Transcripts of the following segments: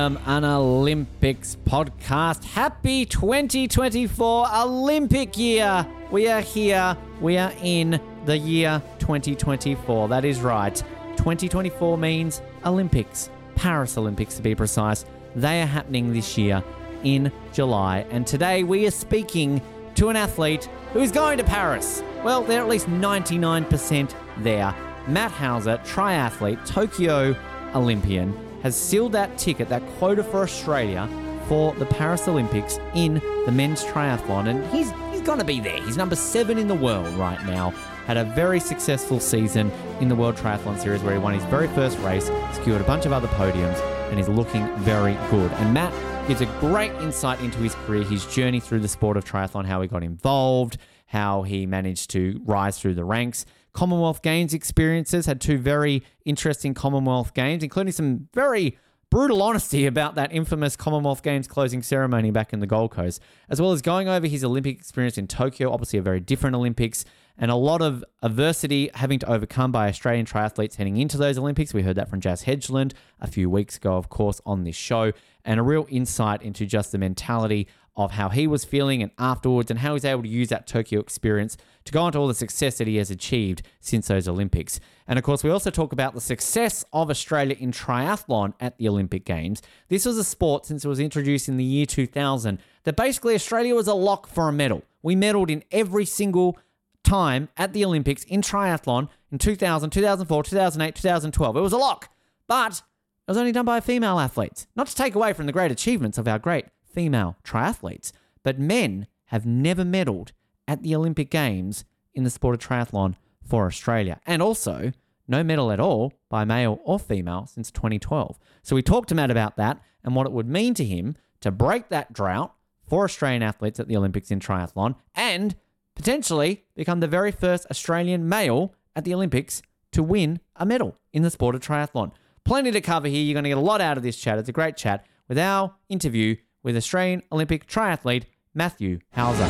podium, an Olympics podcast. Happy 2024 Olympic year. We are here. We are in the year 2024. That is right. 2024 means Olympics, Paris Olympics to be precise. They are happening this year in July. And today we are speaking to an athlete who is going to Paris. Well, they're at least 99% there. Matt Hauser, triathlete, Tokyo Olympian, has sealed that ticket, that quota for Australia for the Paris Olympics in the men's triathlon. And he's he's gonna be there. He's number seven in the world right now. Had a very successful season in the World Triathlon Series where he won his very first race, secured a bunch of other podiums, and is looking very good. And Matt gives a great insight into his career, his journey through the sport of triathlon, how he got involved, how he managed to rise through the ranks. Commonwealth Games experiences had two very interesting Commonwealth Games, including some very brutal honesty about that infamous Commonwealth Games closing ceremony back in the Gold Coast, as well as going over his Olympic experience in Tokyo, obviously a very different Olympics, and a lot of adversity having to overcome by Australian triathletes heading into those Olympics. We heard that from Jaz Hedgeland a few weeks ago, of course, on this show, and a real insight into just the mentality of how he was feeling and afterwards, and how he's able to use that Tokyo experience to go on to all the success that he has achieved since those Olympics. And of course, we also talk about the success of Australia in triathlon at the Olympic Games. This was a sport since it was introduced in the year 2000 that basically Australia was a lock for a medal. We medaled in every single time at the Olympics in triathlon in 2000, 2004, 2008, 2012. It was a lock, but it was only done by female athletes. Not to take away from the great achievements of our great female triathletes, but men have never medaled at the Olympic Games in the sport of triathlon for Australia. And also, no medal at all by male or female since 2012. So we talked to Matt about that and what it would mean to him to break that drought for Australian athletes at the Olympics in triathlon and potentially become the very first Australian male at the Olympics to win a medal in the sport of triathlon. Plenty to cover here. You're going to get a lot out of this chat. It's a great chat with our interview with Australian Olympic triathlete Matthew Hauser.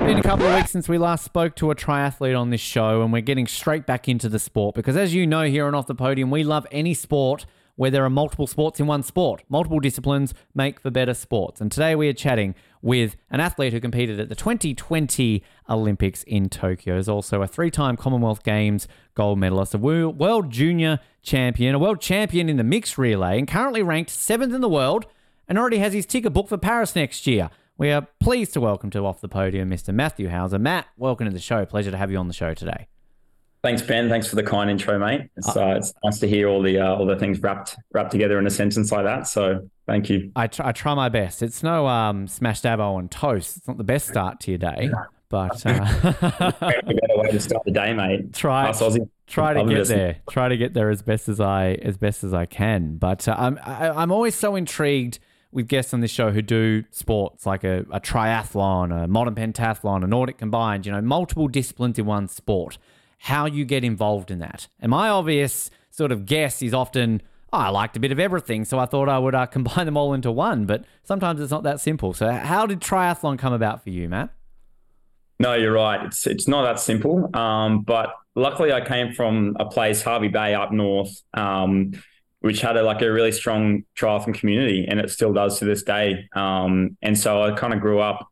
Been a couple of weeks since we last spoke to a triathlete on this show, and we're getting straight back into the sport because, as you know, here on Off the Podium, we love any sport where there are multiple sports in one sport. Multiple disciplines make for better sports. And today we are chatting with an athlete who competed at the 2020 Olympics in Tokyo. Is also a three-time Commonwealth Games gold medalist, a world junior champion, a world champion in the mixed relay, and currently ranked seventh in the world, and already has his ticket booked for Paris next year. We are pleased to welcome to Off the Podium Mr. Matthew Hauser. Matt, welcome to the show. Pleasure to have you on the show today. Thanks, Ben. Thanks for the kind intro, mate. It's, uh, it's nice to hear all the uh, all the things wrapped wrapped together in a sentence like that. So thank you. I, tr- I try my best. It's no um, smashed avo on toast. It's not the best start to your day, but uh, a better way to start the day, mate. try try to get there. Try to get there as best as I as best as I can. But uh, I'm I, I'm always so intrigued with guests on this show who do sports like a, a triathlon, a modern pentathlon, a Nordic combined. You know, multiple disciplines in one sport. How you get involved in that? And my obvious sort of guess is often. Oh, I liked a bit of everything, so I thought I would uh, combine them all into one. But sometimes it's not that simple. So, how did triathlon come about for you, Matt? No, you're right. It's it's not that simple. Um, but luckily, I came from a place, Hervey Bay, up north, um, which had a, like a really strong triathlon community, and it still does to this day. Um, and so I kind of grew up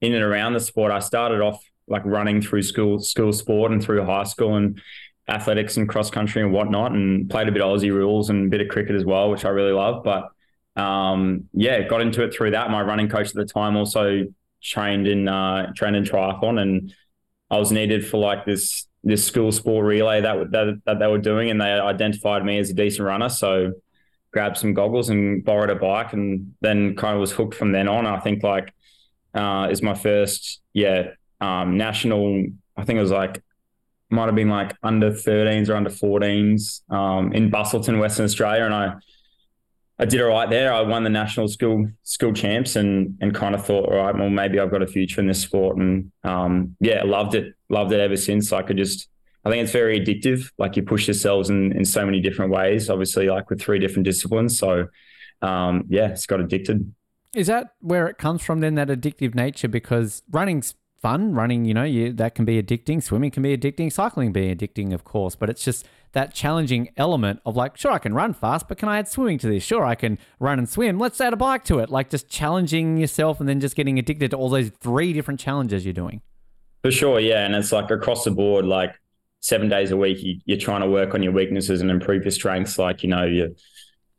in and around the sport. I started off like running through school school sport and through high school and athletics and cross country and whatnot, and played a bit of Aussie rules and a bit of cricket as well, which I really love. But um, yeah, got into it through that. My running coach at the time also trained in uh, trained in triathlon, and I was needed for like this this school sport relay that that, that they were doing, and they identified me as a decent runner. So grabbed some goggles and borrowed a bike, and then kind of was hooked from then on. I think like uh, is my first yeah um, national. I think it was like might have been like under 13s or under 14s um, in Busselton, Western Australia, and I I did all right there. I won the national school school champs and and kind of thought, all right, well maybe I've got a future in this sport, and um, yeah, loved it, loved it ever since. I could just, I think it's very addictive. Like you push yourselves in in so many different ways. Obviously, like with three different disciplines. So um, yeah, it's got addicted. Is that where it comes from then? That addictive nature because running's fun. Running, you know, you, that can be addicting. Swimming can be addicting. Cycling be addicting, of course. But it's just that challenging element of like, sure, I can run fast, but can I add swimming to this? Sure, I can run and swim. Let's add a bike to it. Like just challenging yourself and then just getting addicted to all those three different challenges you're doing. For sure, yeah, and it's like across the board, like seven days a week, you, are trying to work on your weaknesses and improve your strengths. Like you know, you.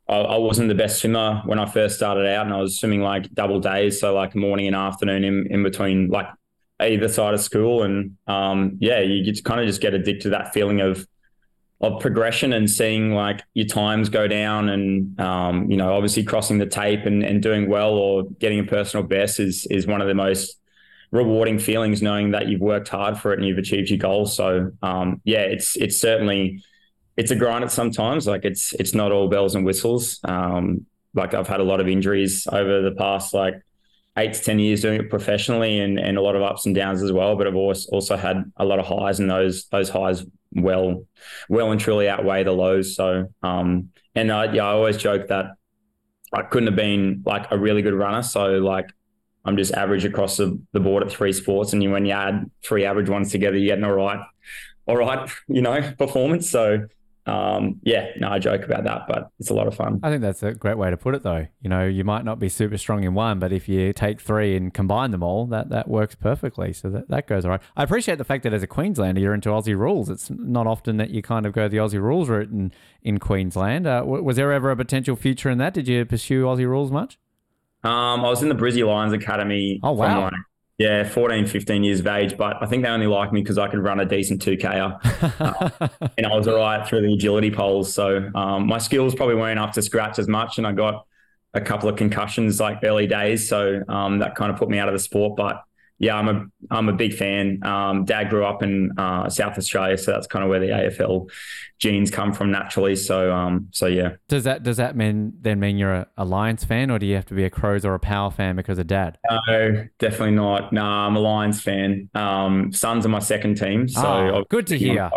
I, wasn't the best swimmer when I first started out, and I was swimming like double days, so like morning and afternoon in, in between, like either side of school. And um, yeah, you kind of just get addicted to that feeling of of progression and seeing like your times go down and um, you know obviously crossing the tape and, and doing well or getting a personal best is is one of the most rewarding feelings knowing that you've worked hard for it and you've achieved your goals so um, yeah it's it's certainly it's a grind at sometimes like it's it's not all bells and whistles um, like I've had a lot of injuries over the past like eight to 10 years doing it professionally and, and a lot of ups and downs as well. But I've also, also had a lot of highs and those, those highs well, well and truly outweigh the lows. So, um, and I, yeah, I always joke that I couldn't have been like a really good runner. So like, I'm just average across the, the board at three sports. And you, when you add three average ones together, you get an all right, all right, you know, performance. So, um, yeah, no, I joke about that, but it's a lot of fun. I think that's a great way to put it, though. You know, you might not be super strong in one, but if you take three and combine them all, that, that works perfectly. So that, that goes all right. I appreciate the fact that as a Queenslander, you're into Aussie rules. It's not often that you kind of go the Aussie rules route in, in Queensland. Uh, was there ever a potential future in that? Did you pursue Aussie rules much? Um, I was in the Brizzy Lions Academy. Oh, wow. Like, yeah, 14, 15 years of age, but I think they only liked me because I could run a decent 2K. uh, and I was all right through the agility poles. So um, my skills probably weren't up to scratch as much. And I got a couple of concussions like early days. So um, that kind of put me out of the sport. But yeah, I'm a I'm a big fan. Um, Dad grew up in uh, South Australia, so that's kind of where the AFL genes come from naturally. So um, so yeah. Does that does that mean then mean you're a, Lions fan, or do you have to be a Crows or a Power fan because of Dad? No, definitely not. No, I'm a Lions fan. Um, Suns are my second team, so oh, good to hear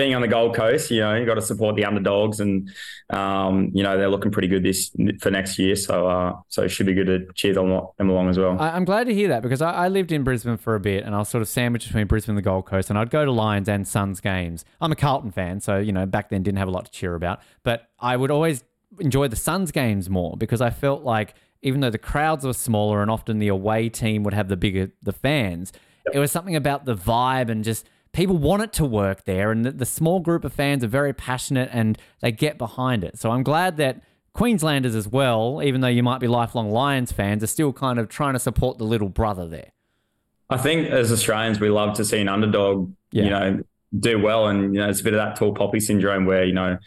being on the Gold Coast, you know, you got to support the underdogs, and um, you know they're looking pretty good this for next year. So, uh, so it should be good to cheer them, along as well. I, am glad to hear that because I, I, lived in Brisbane for a bit, and I was sort of sandwiched between Brisbane and the Gold Coast, and I'd go to Lions and Suns games. I'm a Carlton fan, so you know back then didn't have a lot to cheer about, but I would always enjoy the Suns games more because I felt like even though the crowds were smaller and often the away team would have the bigger the fans, yep. it was something about the vibe and just people want it to work there, and the, the small group of fans are very passionate and they get behind it. So I'm glad that Queenslanders as well, even though you might be lifelong Lions fans, are still kind of trying to support the little brother there. I think as Australians, we love to see an underdog, yeah. you know, do well, and you know, it's a bit of that tall poppy syndrome where you know,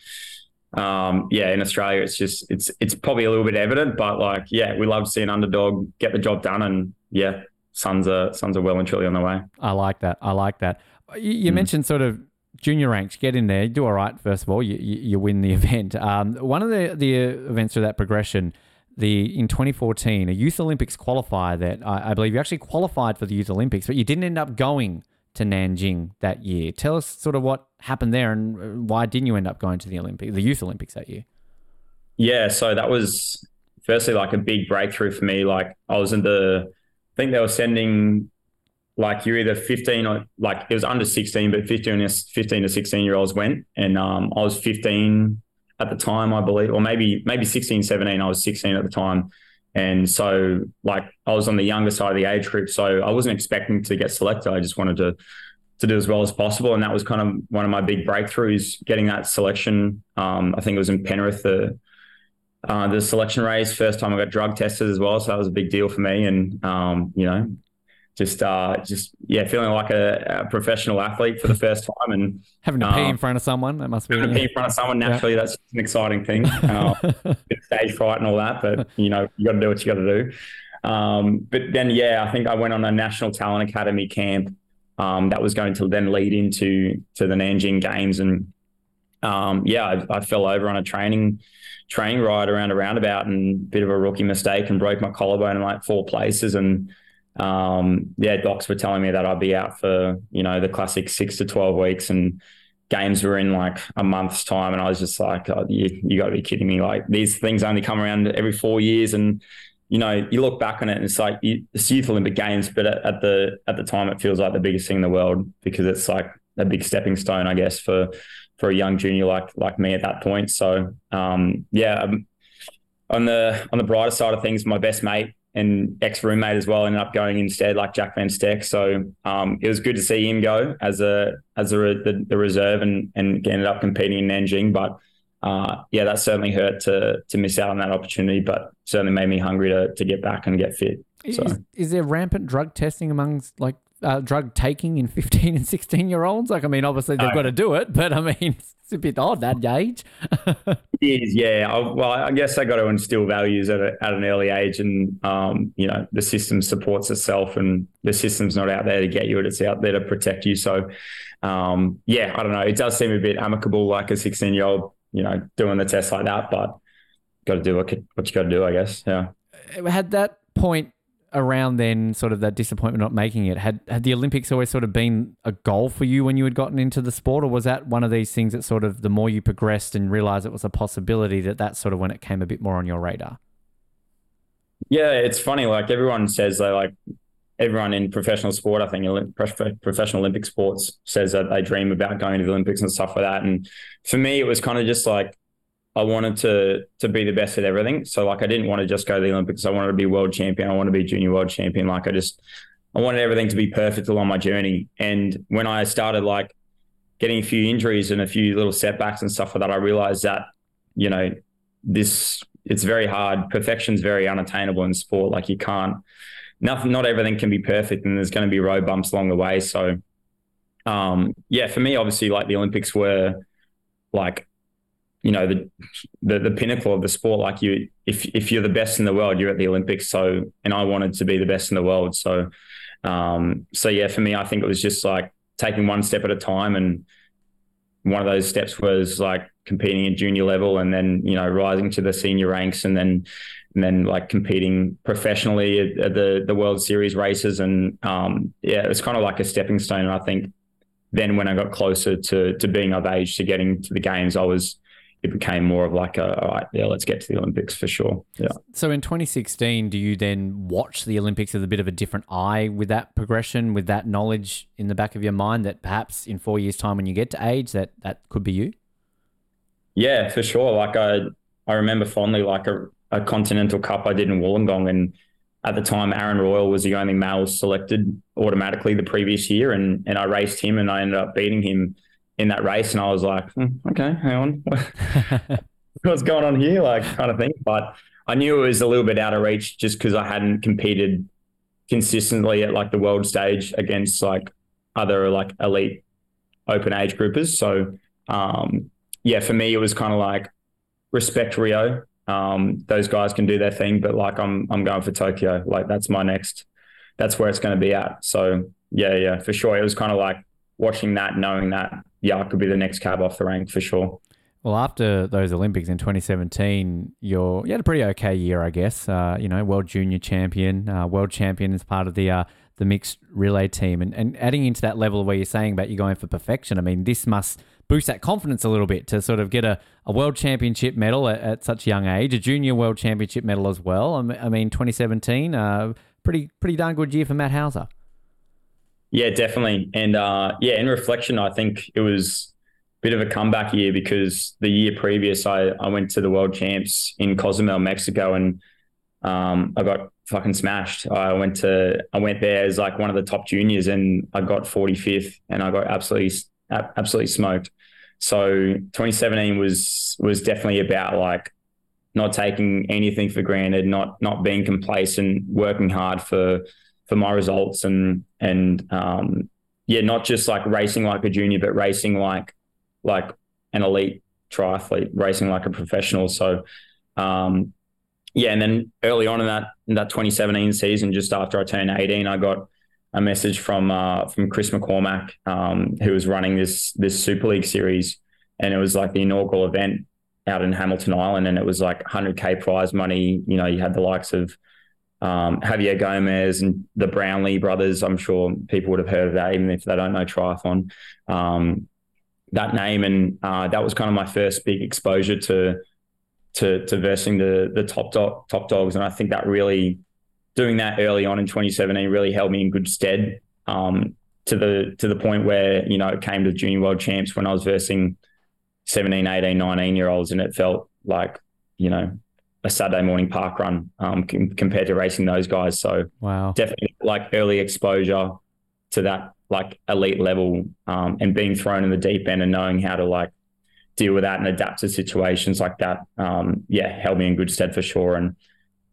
um, yeah, in Australia, it's just it's it's probably a little bit evident, but like, yeah, we love to see an underdog get the job done, and yeah, Suns are Suns are well and truly on the way. I like that. I like that. You, you mm. mentioned sort of junior ranks. Get in there. You do all right. First of all, you, you, you win the event. Um, one of the the events of that progression. The in 2014, a Youth Olympics qualifier that I, I believe you actually qualified for the Youth Olympics, but you didn't end up going to Nanjing that year. Tell us sort of what happened there and uh, why didn't you end up going to the Olympic, the Youth Olympics that year? Yeah, so that was firstly like a big breakthrough for me. Like I was in the, I think they were sending like you're either 15 or like it was under 16, but 15, 15 to 16 year olds went. And um, I was 15 at the time, I believe, or maybe, maybe 16, 17. I was 16 at the time. And so like I was on the younger side of the age group. So I wasn't expecting to get selected. I just wanted to, to do as well as possible. And that was kind of one of my big breakthroughs, getting that selection. Um, I think it was in Penrith, the, uh, the selection race. First time I got drug tested as well. So that was a big deal for me. And, um, you know, just uh, just yeah, feeling like a, a, professional athlete for the first time and having to um, pee in front of someone. That must be having to pee in front of someone. Naturally, yeah. that's an exciting thing. Uh, stage fright and all that, but you know, you got to do what you got to do. Um, but then, yeah, I think I went on a National Talent Academy camp um, that was going to then lead into to the Nanjing Games, and um, yeah, I, I, fell over on a training training ride around a roundabout and a bit of a rookie mistake and broke my collarbone in like four places and um, yeah, docs were telling me that I'd be out for, you know, the classic six to 12 weeks and games were in like a month's time. And I was just like, oh, you, you got to be kidding me. Like these things only come around every four years. And, you know, you look back on it and it's like you, it's youth Olympic games, but at, at the, at the time it feels like the biggest thing in the world because it's like a big stepping stone, I guess, for, for a young junior like, like me at that point. So, um, yeah, um, on the, on the brighter side of things, my best mate, and ex roommate as well ended up going instead, like Jack Van Steck. So um, it was good to see him go as a as a the, the reserve and and ended up competing in Nanjing. But uh, yeah, that certainly hurt to to miss out on that opportunity, but certainly made me hungry to to get back and get fit. So. Is, is there rampant drug testing amongst like uh, drug taking in 15 and 16 year olds? Like, I mean, obviously they've got to do it, but I mean, it's a bit odd that age. it is, yeah. I, well, I guess they got to instill values at, a, at an early age, and um, you know, the system supports itself, and the system's not out there to get you; it's out there to protect you. So, um, yeah, I don't know. It does seem a bit amicable, like a 16 year old, you know, doing the test like that, but got to do what, what you got to do, I guess. Yeah. Had that point around then, sort of that disappointment not making it, had had the Olympics always sort of been a goal for you when you had gotten into the sport, or was that one of these things that sort of the more you progressed and realized it was a possibility that that's sort of when it came a bit more on your radar? Yeah, it's funny. Like everyone says, they like everyone in professional sport. I think professional Olympic sports says that they dream about going to the Olympics and stuff like that. And for me, it was kind of just like I wanted to to be the best at everything. So like I didn't want to just go to the Olympics. I wanted to be world champion. I wanted to be junior world champion. Like I just I wanted everything to be perfect along my journey. And when I started like getting a few injuries and a few little setbacks and stuff like that, I realized that, you know, this it's very hard. Perfection's very unattainable in sport. Like you can't nothing not everything can be perfect and there's going to be road bumps along the way. So um yeah, for me obviously like the Olympics were like you know the, the the pinnacle of the sport. Like you, if if you're the best in the world, you're at the Olympics. So, and I wanted to be the best in the world. So, um, so yeah, for me, I think it was just like taking one step at a time, and one of those steps was like competing at junior level, and then you know rising to the senior ranks, and then and then like competing professionally at, at the the World Series races, and um, yeah, it was kind of like a stepping stone. And I think then when I got closer to to being of age to getting to the games, I was it became more of like a, all right, yeah, let's get to the Olympics for sure. Yeah. So in 2016, do you then watch the Olympics with a bit of a different eye with that progression, with that knowledge in the back of your mind that perhaps in four years' time when you get to age that that could be you? Yeah, for sure. Like I, I remember fondly like a, a Continental Cup I did in Wollongong and at the time Aaron Royle was the only male selected automatically the previous year and, and I raced him and I ended up beating him in that race, and I was like, hmm, okay, hang on, what's going on here, like kind of thing. But I knew it was a little bit out of reach just because I hadn't competed consistently at like the world stage against like other like elite open age groupers. So um, yeah, for me it was kind of like respect Rio. Um, those guys can do their thing, but like I'm I'm going for Tokyo. Like that's my next. That's where it's going to be at. So yeah, yeah, for sure. It was kind of like watching that, knowing that yeah, could be the next cab off the rank for sure. Well, after those Olympics in 2017, you're, you had a pretty okay year, I guess. Uh, you know, world junior champion, uh, world champion as part of the uh, the mixed relay team, and and adding into that level where you're saying about you're going for perfection. I mean, this must boost that confidence a little bit to sort of get a, a world championship medal at, at such a young age, a junior world championship medal as well. I mean, 2017, uh, pretty pretty darn good year for Matt Hauser. Yeah, definitely. And uh, yeah, in reflection, I think it was a bit of a comeback year because the year previous, I, I went to the world champs in Cozumel, Mexico, and um, I got fucking smashed. I went to I went there as like one of the top juniors, and I got 45th, and I got absolutely absolutely smoked. So 2017 was was definitely about like not taking anything for granted, not not being complacent, working hard for for my results and and um, yeah, not just like racing like a junior, but racing like like an elite triathlete, racing like a professional. So um, yeah, and then early on in that in that 2017 season, just after I turned 18, I got a message from uh, from Chris McCormack, um, who was running this this Super League series, and it was like the inaugural event out in Hamilton Island, and it was like 100k prize money. You know, you had the likes of um, Javier Gomez and the Brownlee brothers. I'm sure people would have heard of that, even if they don't know triathlon. Um, that name, and uh, that was kind of my first big exposure to to to versing the the top dog, top dogs, and I think that really doing that early on in 2017 really held me in good stead. Um, to the to the point where you know it came to junior world champs when I was versing 17, 18, 19 year olds, and it felt like you know a Saturday morning park run um, com- compared to racing those guys. So wow, definitely like early exposure to that like elite level um, and being thrown in the deep end and knowing how to like deal with that and adapt to situations like that. Um, yeah, held me in good stead for sure. And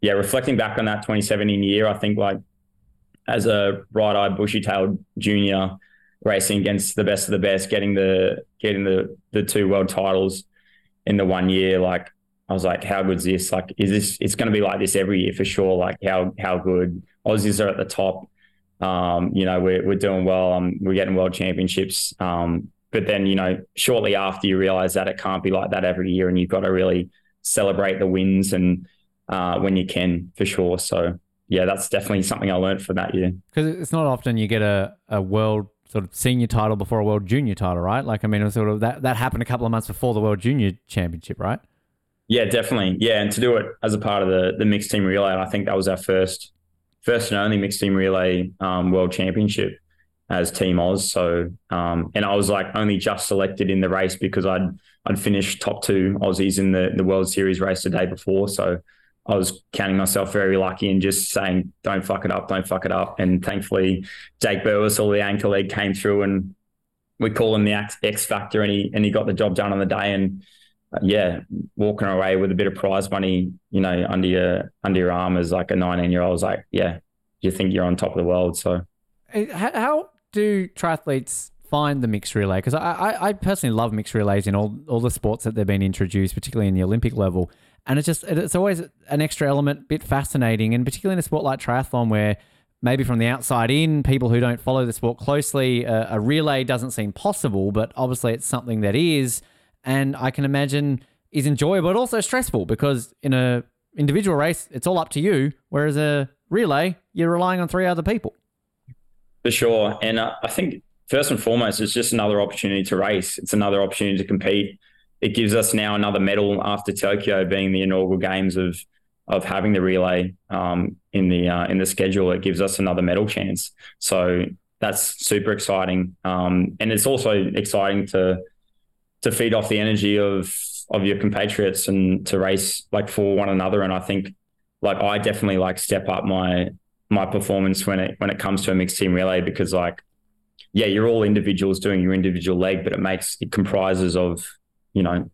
yeah, reflecting back on that 2017 year, I think like as a bright-eyed, bushy-tailed junior racing against the best of the best, getting the getting the the two world titles in the one year, like I was like, how good's this? Like, is this? It's going to be like this every year for sure. Like, how how good Aussies are at the top. Um, you know, we're we're doing well. Um, we're getting world championships. Um, but then, you know, shortly after you realize that it can't be like that every year and you've got to really celebrate the wins and uh, when you can for sure. So, yeah, that's definitely something I learned from that year. Because it's not often you get a, a world sort of senior title before a world junior title, right? Like, I mean, it was sort of that, that happened a couple of months before the world junior championship, right? Yeah, definitely. Yeah, and to do it as a part of the the mixed team relay, I think that was our first first and only mixed team relay um, world championship as Team Oz. So, um, and I was like only just selected in the race because I'd I'd finished top two Aussies in the the World Series race the day before. So I was counting myself very lucky and just saying, "Don't fuck it up, don't fuck it up." And thankfully, Jake Birtwhistle, all the anchor league, came through and we call him the X Factor, and he and he got the job done on the day. And yeah, walking away with a bit of prize money, you know, under your under your arm as like a 19 year old, is like, yeah, you think you're on top of the world. So how do triathletes find the mixed relay? Because I, I, personally love mixed relays in all, all the sports that they've been introduced, particularly in the Olympic level. And it's just, it's always an extra element, bit fascinating. And particularly in a sport like triathlon, where maybe from the outside in, people who don't follow the sport closely, a relay doesn't seem possible, but obviously it's something that is. And I can imagine is enjoyable, but also stressful because in a individual race, it's all up to you. Whereas a relay, you're relying on three other people. For sure. And uh, I think first and foremost, it's just another opportunity to race. It's another opportunity to compete. It gives us now another medal after Tokyo being the inaugural games of of having the relay um, in the uh, in the schedule. It gives us another medal chance. So that's super exciting, um, and it's also exciting to to feed off the energy of of your compatriots and to race like for one another. And I think like I definitely like step up my my performance when it when it comes to a mixed team relay because like yeah you're all individuals doing your individual leg but it makes it comprises of you know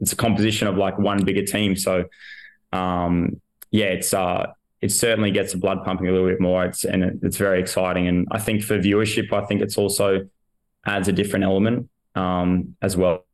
it's a composition of like one bigger team. So um yeah it's uh it certainly gets the blood pumping a little bit more. It's and it, it's very exciting. And I think for viewership I think it's also adds a different element um as well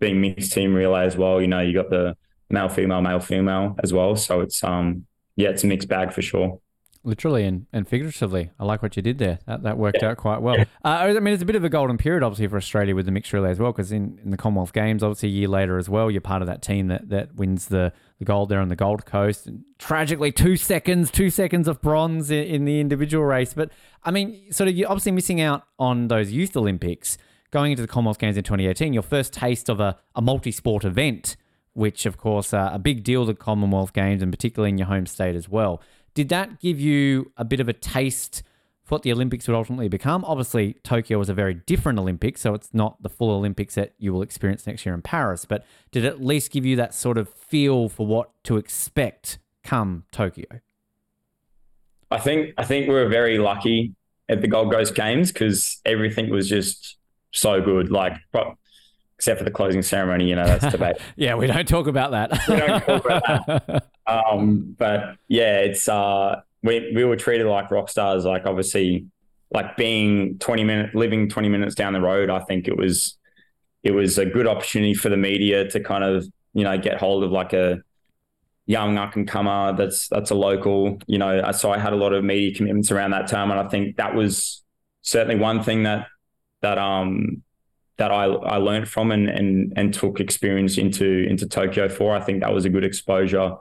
being mixed team relay as well you know you got the male female male female as well so it's um yeah it's a mixed bag for sure literally and, and figuratively. I like what you did there. That, that worked yeah. out quite well. Uh, I mean, it's a bit of a golden period, obviously, for Australia with the mixed relay as well, because in, in the Commonwealth Games, obviously, a year later as well, you're part of that team that, that wins the, the gold there on the Gold Coast. And tragically, two seconds, two seconds of bronze in, in the individual race. But, I mean, sort of, you're obviously missing out on those Youth Olympics. Going into the Commonwealth Games in 2018, your first taste of a, a multi sport event, which, of course, uh, a big deal, the Commonwealth Games, and particularly in your home state as well. Did that give you a bit of a taste for what the Olympics would ultimately become? Obviously, Tokyo was a very different Olympics, so it's not the full Olympics that you will experience next year in Paris. But did it at least give you that sort of feel for what to expect come Tokyo? I think I think we were very lucky at the Gold Coast Games because everything was just so good. Like except for the closing ceremony, you know, that's debate. yeah, we don't talk about that. we don't talk about that. Um, but yeah, it's uh, we we were treated like rock stars. Like obviously, like being twenty minutes, living twenty minutes down the road. I think it was it was a good opportunity for the media to kind of you know get hold of like a young up and comer that's that's a local. You know, so I had a lot of media commitments around that time, and I think that was certainly one thing that that um that I I learned from and and and took experience into into Tokyo for. I think that was a good exposure,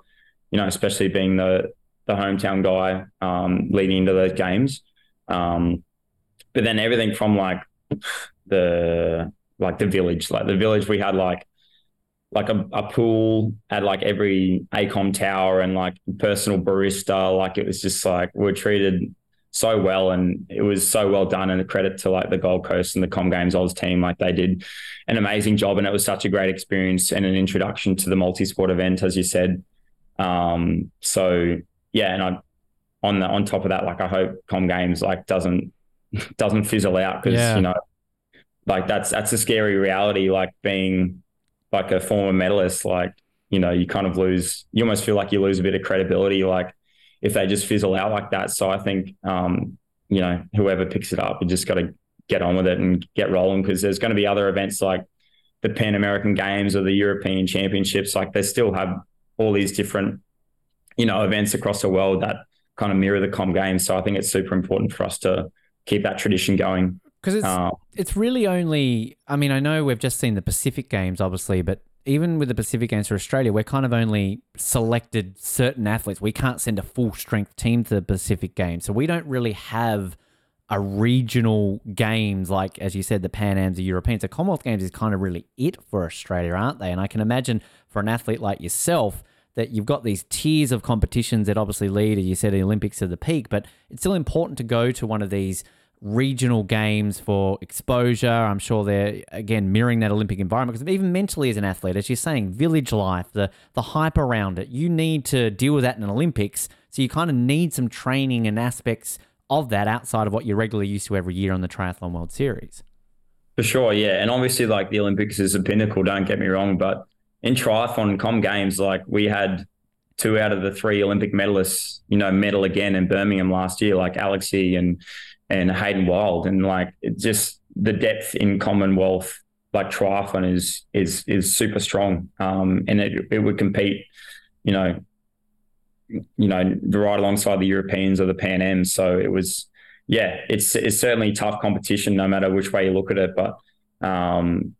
you know, especially being the the hometown guy um, leading into those games. Um, but then everything from like the like the village, like the village, we had like like a, a pool at like every ACOM tower and like personal barista. Like it was just like we are treated so well and it was so well done and a credit to like the Gold Coast and the Com Games Oz team like they did an amazing job and it was such a great experience and an introduction to the multi-sport event as you said um so yeah and I on the on top of that like I hope Com Games like doesn't doesn't fizzle out because yeah. you know like that's that's a scary reality like being like a former medalist like you know you kind of lose you almost feel like you lose a bit of credibility like if they just fizzle out like that. So I think, um, you know, whoever picks it up, you just got to get on with it and get rolling because there's going to be other events like the Pan American Games or the European Championships. Like they still have all these different, you know, events across the world that kind of mirror the Com Games. So I think it's super important for us to keep that tradition going. Because it's uh, it's really only. I mean, I know we've just seen the Pacific Games, obviously, but even with the Pacific Games for Australia, we're kind of only selected certain athletes. We can't send a full strength team to the Pacific Games. So we don't really have a regional games like, as you said, the Pan Ams, the Europeans. The Commonwealth Games is kind of really it for Australia, aren't they? And I can imagine for an athlete like yourself that you've got these tiers of competitions that obviously lead, as you said, the Olympics to the peak, but it's still important to go to one of these – regional games for exposure. I'm sure they're again mirroring that Olympic environment because even mentally as an athlete, as you're saying, village life, the the hype around it, you need to deal with that in an Olympics. So you kind of need some training and aspects of that outside of what you're regularly used to every year on the Triathlon World Series. For sure, yeah. And obviously like the Olympics is a pinnacle, don't get me wrong, but in triathlon com games, like we had two out of the three Olympic medalists, you know, medal again in Birmingham last year, like Alex Yee and and Hayden Wilde, and like just the depth in Commonwealth like triathlon is is is super strong, um, and it it would compete, you know, you know, right alongside the Europeans or the Pan Ams. So it was, yeah, it's it's certainly tough competition no matter which way you look at it, but um,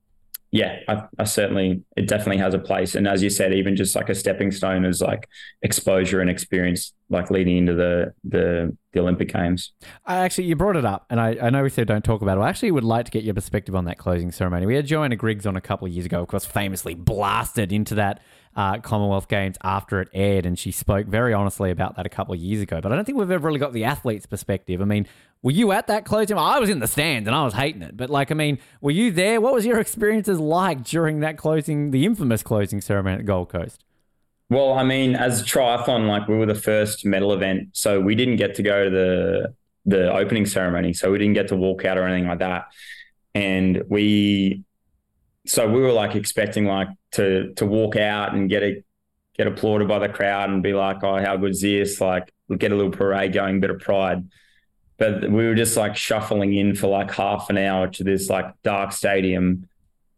yeah, I, I, certainly it definitely has a place. And as you said, even just like a stepping stone is like exposure and experience, like leading into the the, the Olympic Games. I actually, you brought it up, and I, I know we said don't talk about it. I actually would like to get your perspective on that closing ceremony. We had Johanna Griggs on a couple of years ago, of course, famously blasted into that uh, Commonwealth Games after it aired, and she spoke very honestly about that a couple of years ago. But I don't think we've ever really got the athlete's perspective. I mean, were you at that closing? I was in the stands and I was hating it, but like, I mean, were you there? What was your experiences like during that closing, the infamous closing ceremony at Gold Coast? Well, I mean, as triathlon, like we were the first medal event, so we didn't get to go to the the opening ceremony, so we didn't get to walk out or anything like that, and we so we were like expecting like to to walk out and get a get applauded by the crowd and be like, oh, how good's this? Like, get a little parade going, bit of pride. But we were just like shuffling in for like half an hour to this like dark stadium,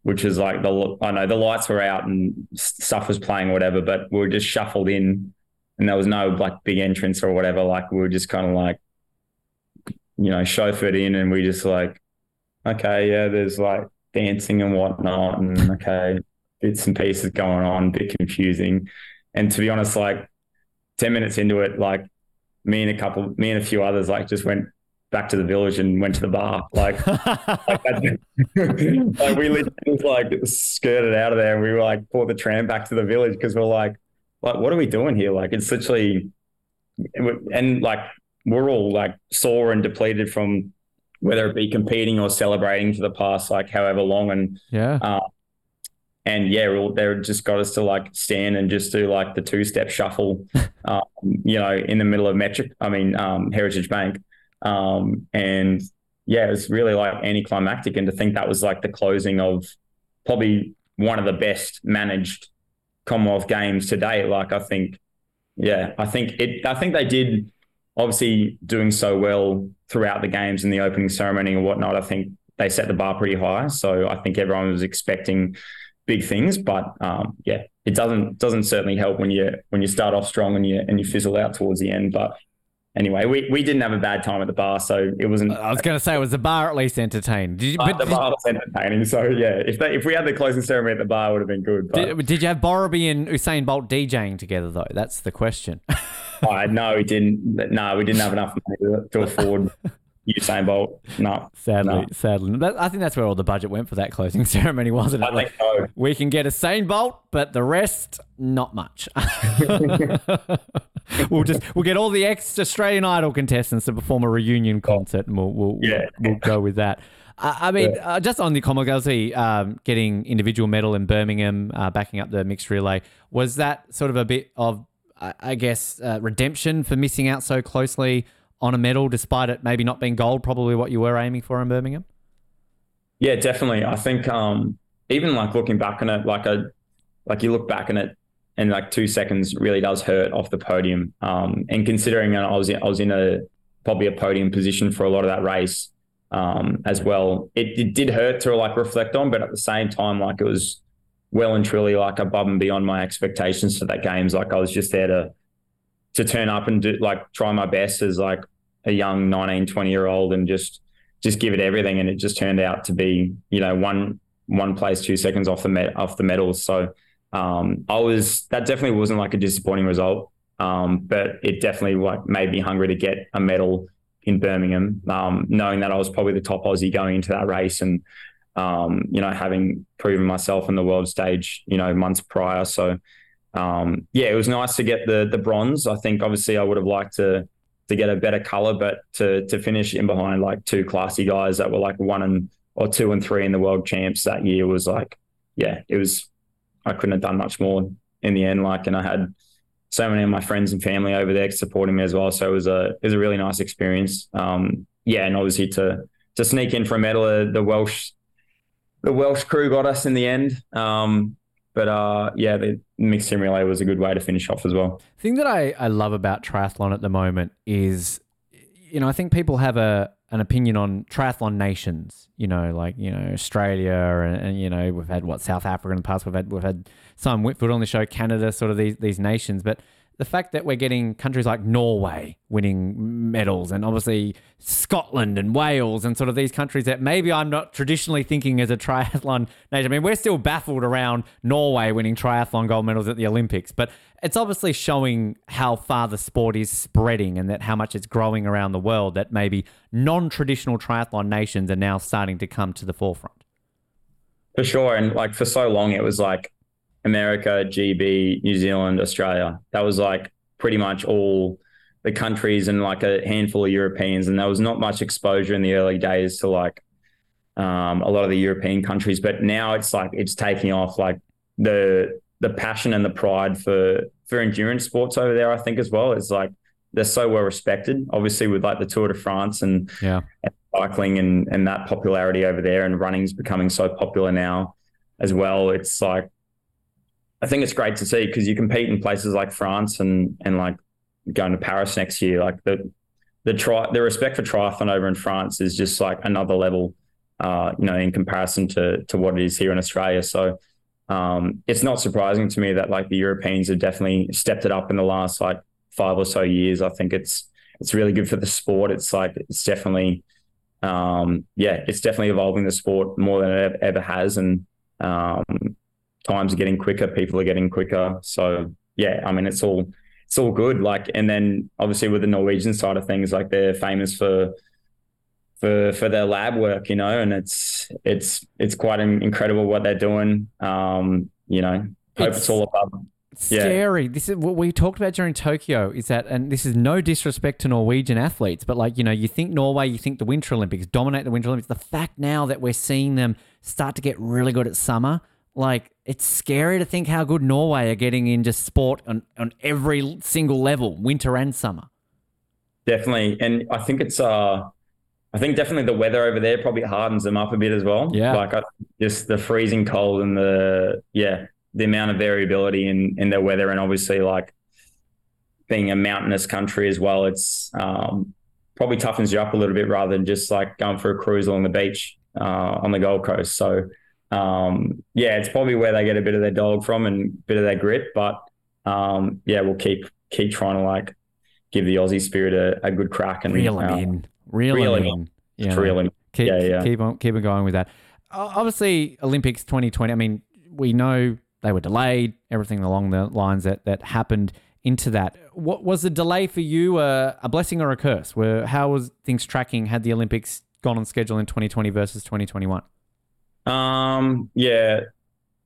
which is like the I know the lights were out and stuff was playing or whatever, but we were just shuffled in, and there was no like big entrance or whatever. Like we were just kind of like, you know, chauffeured in, and we just like, okay, yeah, there's like dancing and whatnot, and okay, bits and pieces going on, a bit confusing. And to be honest, like 10 minutes into it, like me and a couple, me and a few others, like just went back to the village and went to the bar. Like, like, like, we literally just like skirted out of there and we were like, brought the tram back to the village because we're like, like, what are we doing here? Like, it's literally, and like, we're all like sore and depleted from whether it be competing or celebrating for the past like however long and yeah. uh, and yeah they just got us to like stand and just do like the two step shuffle um, you know in the middle of Metricon i mean um, heritage bank. Um, and yeah it was really like anticlimactic and to think that was like the closing of probably one of the best managed commonwealth games to date like i think yeah i think it i think they did obviously doing so well throughout the games and the opening ceremony and whatnot, I think they set the bar pretty high. So I think everyone was expecting big things, but um, yeah, it doesn't doesn't certainly help when you when you start off strong and you and you fizzle out towards the end. But anyway, we, we didn't have a bad time at the bar, so it wasn't. I was going to say, was the bar at least entertained? Did you, but but the bar was entertaining, so yeah. If they, if we had the closing ceremony at the bar, it would have been good. But did, did you have Borobi and Usain Bolt DJing together though? That's the question. I no, we didn't. No, we didn't have enough money to, afford Usain Bolt. No, sadly, no. sadly, I think that's where all the budget went for that closing ceremony, wasn't it? I so. we can get a Usain Bolt, but the rest, not much. we'll just we'll get all the ex Australian Idol contestants to perform a reunion concert, and we'll we'll, Yeah. we'll, we'll go with that. I mean, uh, just on the Commonwealth, um, getting individual medal in Birmingham, uh, backing up the mixed relay, was that sort of a bit of, I guess, uh, redemption for missing out so closely on a medal, despite it maybe not being gold, probably what you were aiming for in Birmingham? Yeah, definitely. I think um, even like looking back on it, like a like you look back on it, and like two seconds really does hurt off the podium. Um, and considering I was in, I was in a probably a podium position for a lot of that race um, as well, it, it did hurt to like reflect on, but at the same time, like it was well and truly like above and beyond my expectations for that games. Like I was just there to to turn up and do like try my best as like a young 19, 20 year old and just just give it everything. And it just turned out to be, you know, one one place, two seconds off the met off the medals. So um, I was that definitely wasn't like a disappointing result. Um, but it definitely like made me hungry to get a medal in Birmingham, um, knowing that I was probably the top Aussie going into that race and um, you know, having proven myself on the world stage, you know, months prior. So um, yeah, it was nice to get the the bronze. I think obviously I would have liked to to get a better color, but to to finish in behind like two classy guys that were like one and or two and three in the world champs that year was like, yeah, it was. I couldn't have done much more in the end. Like, and I had so many of my friends and family over there supporting me as well. So it was a it was a really nice experience. Um, yeah, and obviously to to sneak in for a medal, the Welsh the Welsh crew got us in the end. Um, but uh, yeah, the mixed team relay was a good way to finish off as well. thing that I, I love about triathlon at the moment is, you know, I think people have a an opinion on triathlon nations. You know, like you know Australia and, and you know we've had what South Africa in the past. We've had we've had Simon Whitfield on the show, Canada, sort of these these nations, but. The fact that we're getting countries like Norway winning medals and obviously Scotland and Wales and sort of these countries that maybe I'm not traditionally thinking as a triathlon nation. I mean, we're still baffled around Norway winning triathlon gold medals at the Olympics, but it's obviously showing how far the sport is spreading and that how much it's growing around the world that maybe non-traditional triathlon nations are now starting to come to the forefront. For sure. And like for so long, it was like America, GB, New Zealand, Australia. That was like pretty much all the countries and like a handful of Europeans. And there was not much exposure in the early days to like um, a lot of the European countries. But now it's like it's taking off like the the passion and the pride for for endurance sports over there, I think as well. It's like they're so well respected, obviously with like the Tour de France and Yeah. and cycling and and that popularity over there and running's becoming so popular now as well it's like i think it's great to see because you compete in places like france and and like going to paris next year like the the tri- the respect for triathlon over in france is just like another level uh you know in comparison to to what it is here in australia. So um it's not surprising to me that like the europeans have definitely stepped it up in the last like five or so years. I think it's it's really good for the sport. It's like it's definitely um, yeah, it's definitely evolving the sport more than it ever, has, and um, times are getting quicker. People are getting quicker. So yeah, I mean, it's all it's all good. Like, and then obviously with the Norwegian side of things, like they're famous for for for their lab work, you know, and it's it's it's quite incredible what they're doing. Um, you know, hope it's, It's- all above. Yeah. Scary. This is what we talked about during Tokyo. Is that, and this is no disrespect to Norwegian athletes, but like you know, you think Norway, you think the Winter Olympics dominate the Winter Olympics. The fact now that we're seeing them start to get really good at summer, like it's scary to think how good Norway are getting in just sport on on every single level, winter and summer. Definitely, and I think it's uh, I think definitely the weather over there probably hardens them up a bit as well. Yeah. like I, just the freezing cold and the yeah the amount of variability in in their weather, and obviously like being a mountainous country as well, it's um, probably toughens you up a little bit rather than just like going for a cruise along the beach uh, on the Gold Coast. So um, yeah, it's probably where they get a bit of their dog from and a bit of their grit. But um, yeah, we'll keep keep trying to like give the Aussie spirit a, a good crack and Reel 'em uh, in. Reel 'em reel 'em in. Yeah. reel 'em in. Keep, Yeah, yeah. keep on keep on going with that. Obviously, Olympics 2020. I mean, we know they were delayed. Everything along the lines that that happened into that. What was the delay for you? A, a blessing or a curse? Where how was things tracking? Had the Olympics gone on schedule in 2020 versus 2021? Um, yeah,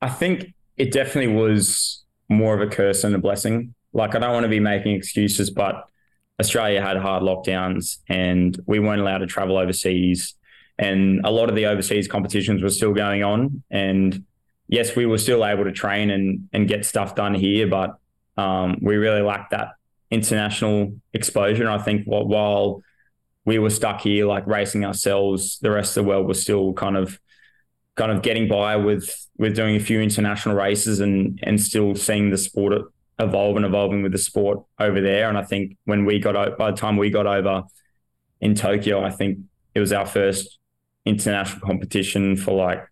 I think it definitely was more of a curse than a blessing. Like, I don't want to be making excuses, but Australia had hard lockdowns and we weren't allowed to travel overseas. And a lot of the overseas competitions were still going on. And yes, we were still able to train and, and get stuff done here, but um, we really lacked that international exposure. And I think while we were stuck here, like racing ourselves, the rest of the world was still kind of kind of getting by with with doing a few international races and and still seeing the sport evolve and evolving with the sport over there. And I think when we got by the time we got over in Tokyo, I think it was our first international competition for like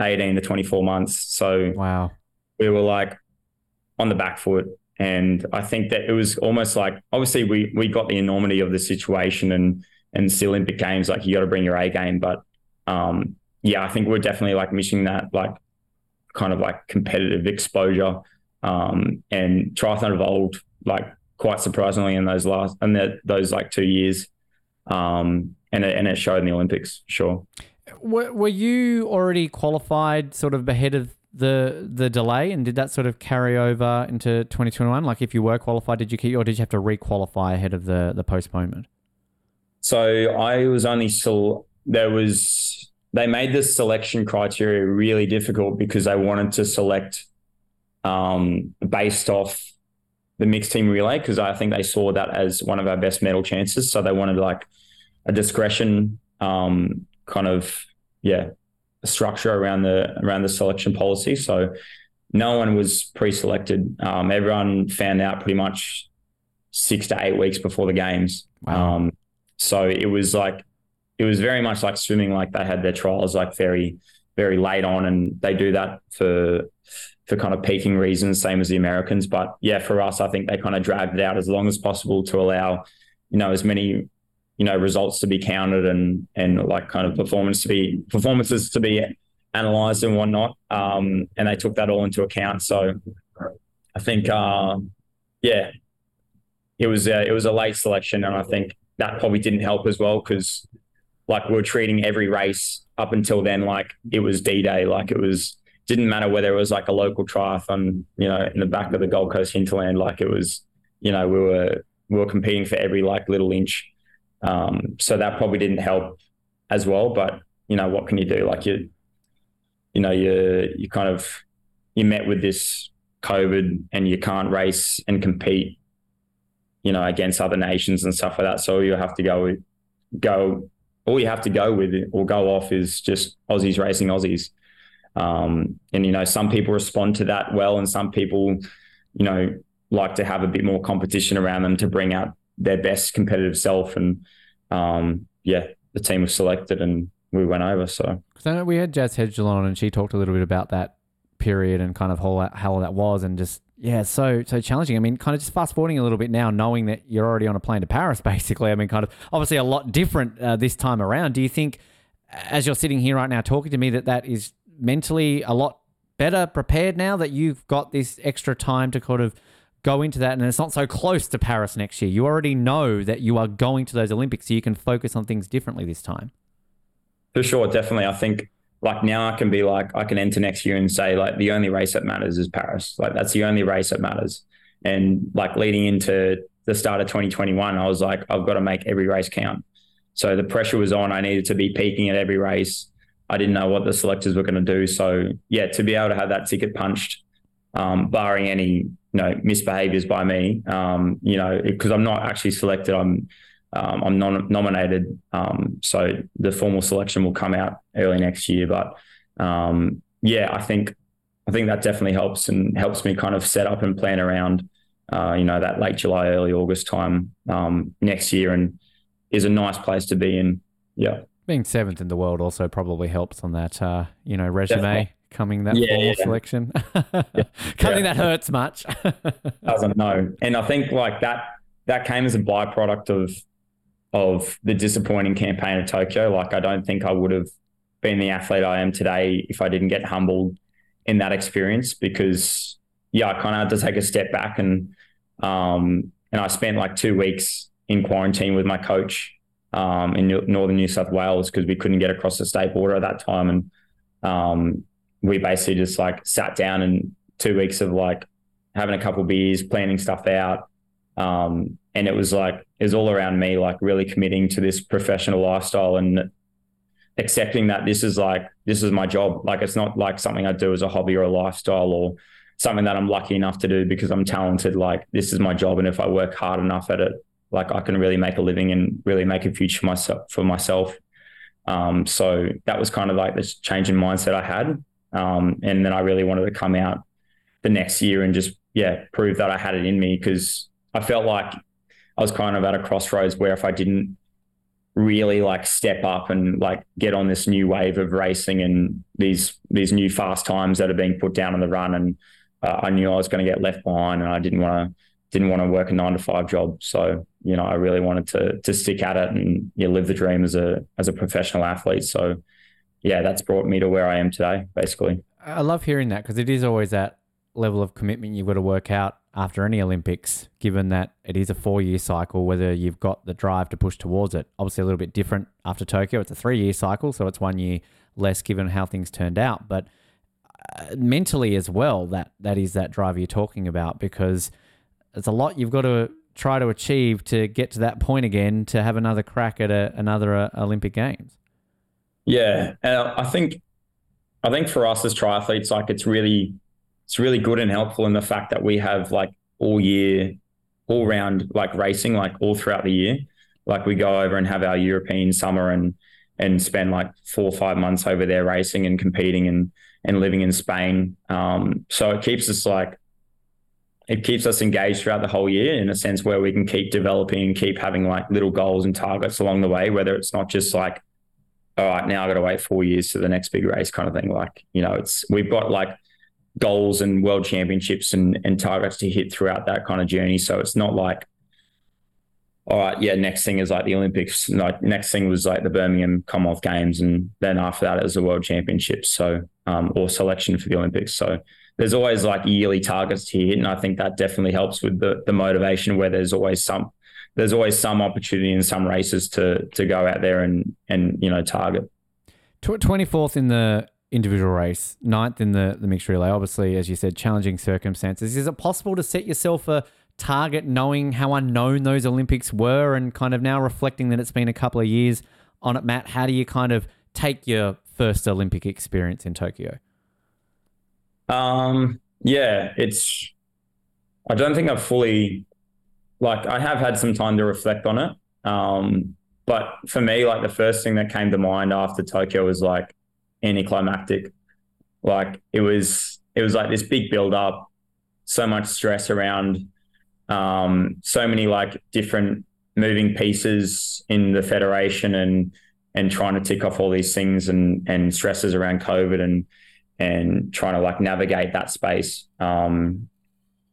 18 to 24 months. So Wow. we were like on the back foot. And I think that it was almost like obviously we we got the enormity of the situation and and it's the Olympic Games, like you got to bring your A game. But um, yeah, I think we're definitely like missing that like kind of like competitive exposure. Um, and triathlon evolved like quite surprisingly in those last and that those like two years. Um, and it, and it showed in the Olympics, sure. Were, were you already qualified sort of ahead of the the delay and did that sort of carry over into 2021 like if you were qualified did you keep or did you have to re-qualify ahead of the the postponement So I was only still there was they made the selection criteria really difficult because they wanted to select um, based off the mixed team relay because I think they saw that as one of our best medal chances. So they wanted like a discretion um, kind of yeah structure around the around the selection policy. So no one was pre-selected. Um, everyone found out pretty much six to eight weeks before the games. Wow. Um, so it was like it was very much like swimming. Like they had their trials like very very late on, and they do that for for kind of peaking reasons, same as the Americans. But yeah, for us, I think they kind of dragged it out as long as possible to allow you know as many you know results to be counted and and like kind of performance to be performances to be analyzed and whatnot. Um, and they took that all into account. So I think uh, yeah, it was a, it was a late selection, and I think that probably didn't help as well because like we were treating every race up until then like it was D Day, like it was didn't matter whether it was like a local triathlon, you know, in the back of the Gold Coast hinterland, like it was, you know, we were we were competing for every like little inch. Um, so that probably didn't help as well. But you know, what can you do? Like you, you know, you you kind of you met with this COVID and you can't race and compete, you know, against other nations and stuff like that. So you have to go go all you have to go with or go off is just Aussies racing Aussies. Um, and you know, some people respond to that well, and some people, you know, like to have a bit more competition around them to bring out their best competitive self. And um, yeah, the team was selected, and we went over. So Because I know we had Jaz Hedgeland on, and she talked a little bit about that period and kind of how how that was, and just yeah, so so challenging. I mean, kind of just fast forwarding a little bit now, knowing that you're already on a plane to Paris, basically. I mean, kind of obviously a lot different uh, this time around. Do you think, as you're sitting here right now talking to me, that that is mentally a lot better prepared now that you've got this extra time to kind of go into that, and it's not so close to Paris next year. You already know that you are going to those Olympics, so you can focus on things differently this time. For sure, definitely. I think like now I can be like I can enter next year and say like the only race that matters is Paris. Like that's the only race that matters. And like leading into the start of 2021, I was like I've got to make every race count. So the pressure was on. I needed to be peaking at every race. I didn't know what the selectors were going to do. So yeah, to be able to have that ticket punched, um, barring any you know misbehaviors by me, um, you know, because I'm not actually selected. I'm um, I'm non- nominated, um, so the formal selection will come out early next year. But um, yeah, I think I think that definitely helps and helps me kind of set up and plan around uh, you know, that late July, early August time um, next year, and is a nice place to be in. Yeah, being seventh in the world also probably helps on that, uh, you know, resume Definitely. coming that Yeah, formal yeah. selection. Can't think that hurts much. doesn't know. And I think like that that came as a byproduct of of the disappointing campaign of Tokyo. Like I don't think I would have been the athlete I am today if I didn't get humbled in that experience because yeah, I kind of had to take a step back and um and I spent like two weeks in quarantine with my coach um in northern New South Wales because we couldn't get across the state border at that time and um we basically just like sat down and two weeks of like having a couple beers, planning stuff out. Um, and it was like, was all around me, like really committing to this professional lifestyle and accepting that this is like, this is my job. Like, it's not like something I do as a hobby or a lifestyle or something that I'm lucky enough to do because I'm talented. Like, this is my job. And if I work hard enough at it, like I can really make a living and really make a future for myself for myself. Um, so that was kind of like this change in mindset I had. Um, and then I really wanted to come out the next year and just yeah prove that I had it in me because I felt like I was kind of at a crossroads where if I didn't really like step up and like get on this new wave of racing and these these new fast times that are being put down on the run and uh, I knew I was going to get left behind and I didn't want to didn't want to work a nine to five job. So you know I really wanted to to stick at it and yeah live the dream as a as a professional athlete. So yeah that's brought me to where I am today basically. I love hearing that because it is always that level of commitment you've got to work out after any Olympics, given that it is a four year cycle, whether you've got the drive to push towards it. Obviously, a little bit different after Tokyo. It's a three year cycle, so it's one year less given how things turned out. But uh, mentally as well, that, that is that drive you're talking about because it's a lot you've got to try to achieve to get to that point again to have another crack at a, another uh, Olympic Games. Yeah, and I think I think for us as triathletes, like it's really it's really good and helpful in the fact that we have like all year, all round like racing, like all throughout the year. Like we go over and have our European summer and and spend like four or five months over there racing and competing and and living in Spain. Um, so it keeps us like it keeps us engaged throughout the whole year in a sense where we can keep developing and keep having like little goals and targets along the way, whether it's not just like all right, now I've got to wait four years to the next big race kind of thing. Like, you know, it's we've got like goals and world championships and, and targets to hit throughout that kind of journey. So it's not like, all right, yeah, next thing is like the Olympics. Like next thing was like the Birmingham Commonwealth Games, and then after that is the World Championships. So, um, or selection for the Olympics. So there's always like yearly targets to hit, and I think that definitely helps with the the motivation. Where there's always some there's always some opportunity in some races to to go out there and and you know target. Twenty fourth in the individual race, ninth in the the mixed relay. Obviously, as you said, challenging circumstances. Is it possible to set yourself a target, knowing how unknown those Olympics were, and kind of now reflecting that it's been a couple of years on it, Matt? How do you kind of take your first Olympic experience in Tokyo? Um, yeah, it's. I don't think I've fully, like, I have had some time to reflect on it. Um, but for me, like, the first thing that came to mind after Tokyo was like anticlimactic. Like, it was, it was like this big build up, so much stress around, um, so many like different moving pieces in the federation and and trying to tick off all these things and and stresses around COVID and and trying to like navigate that space um,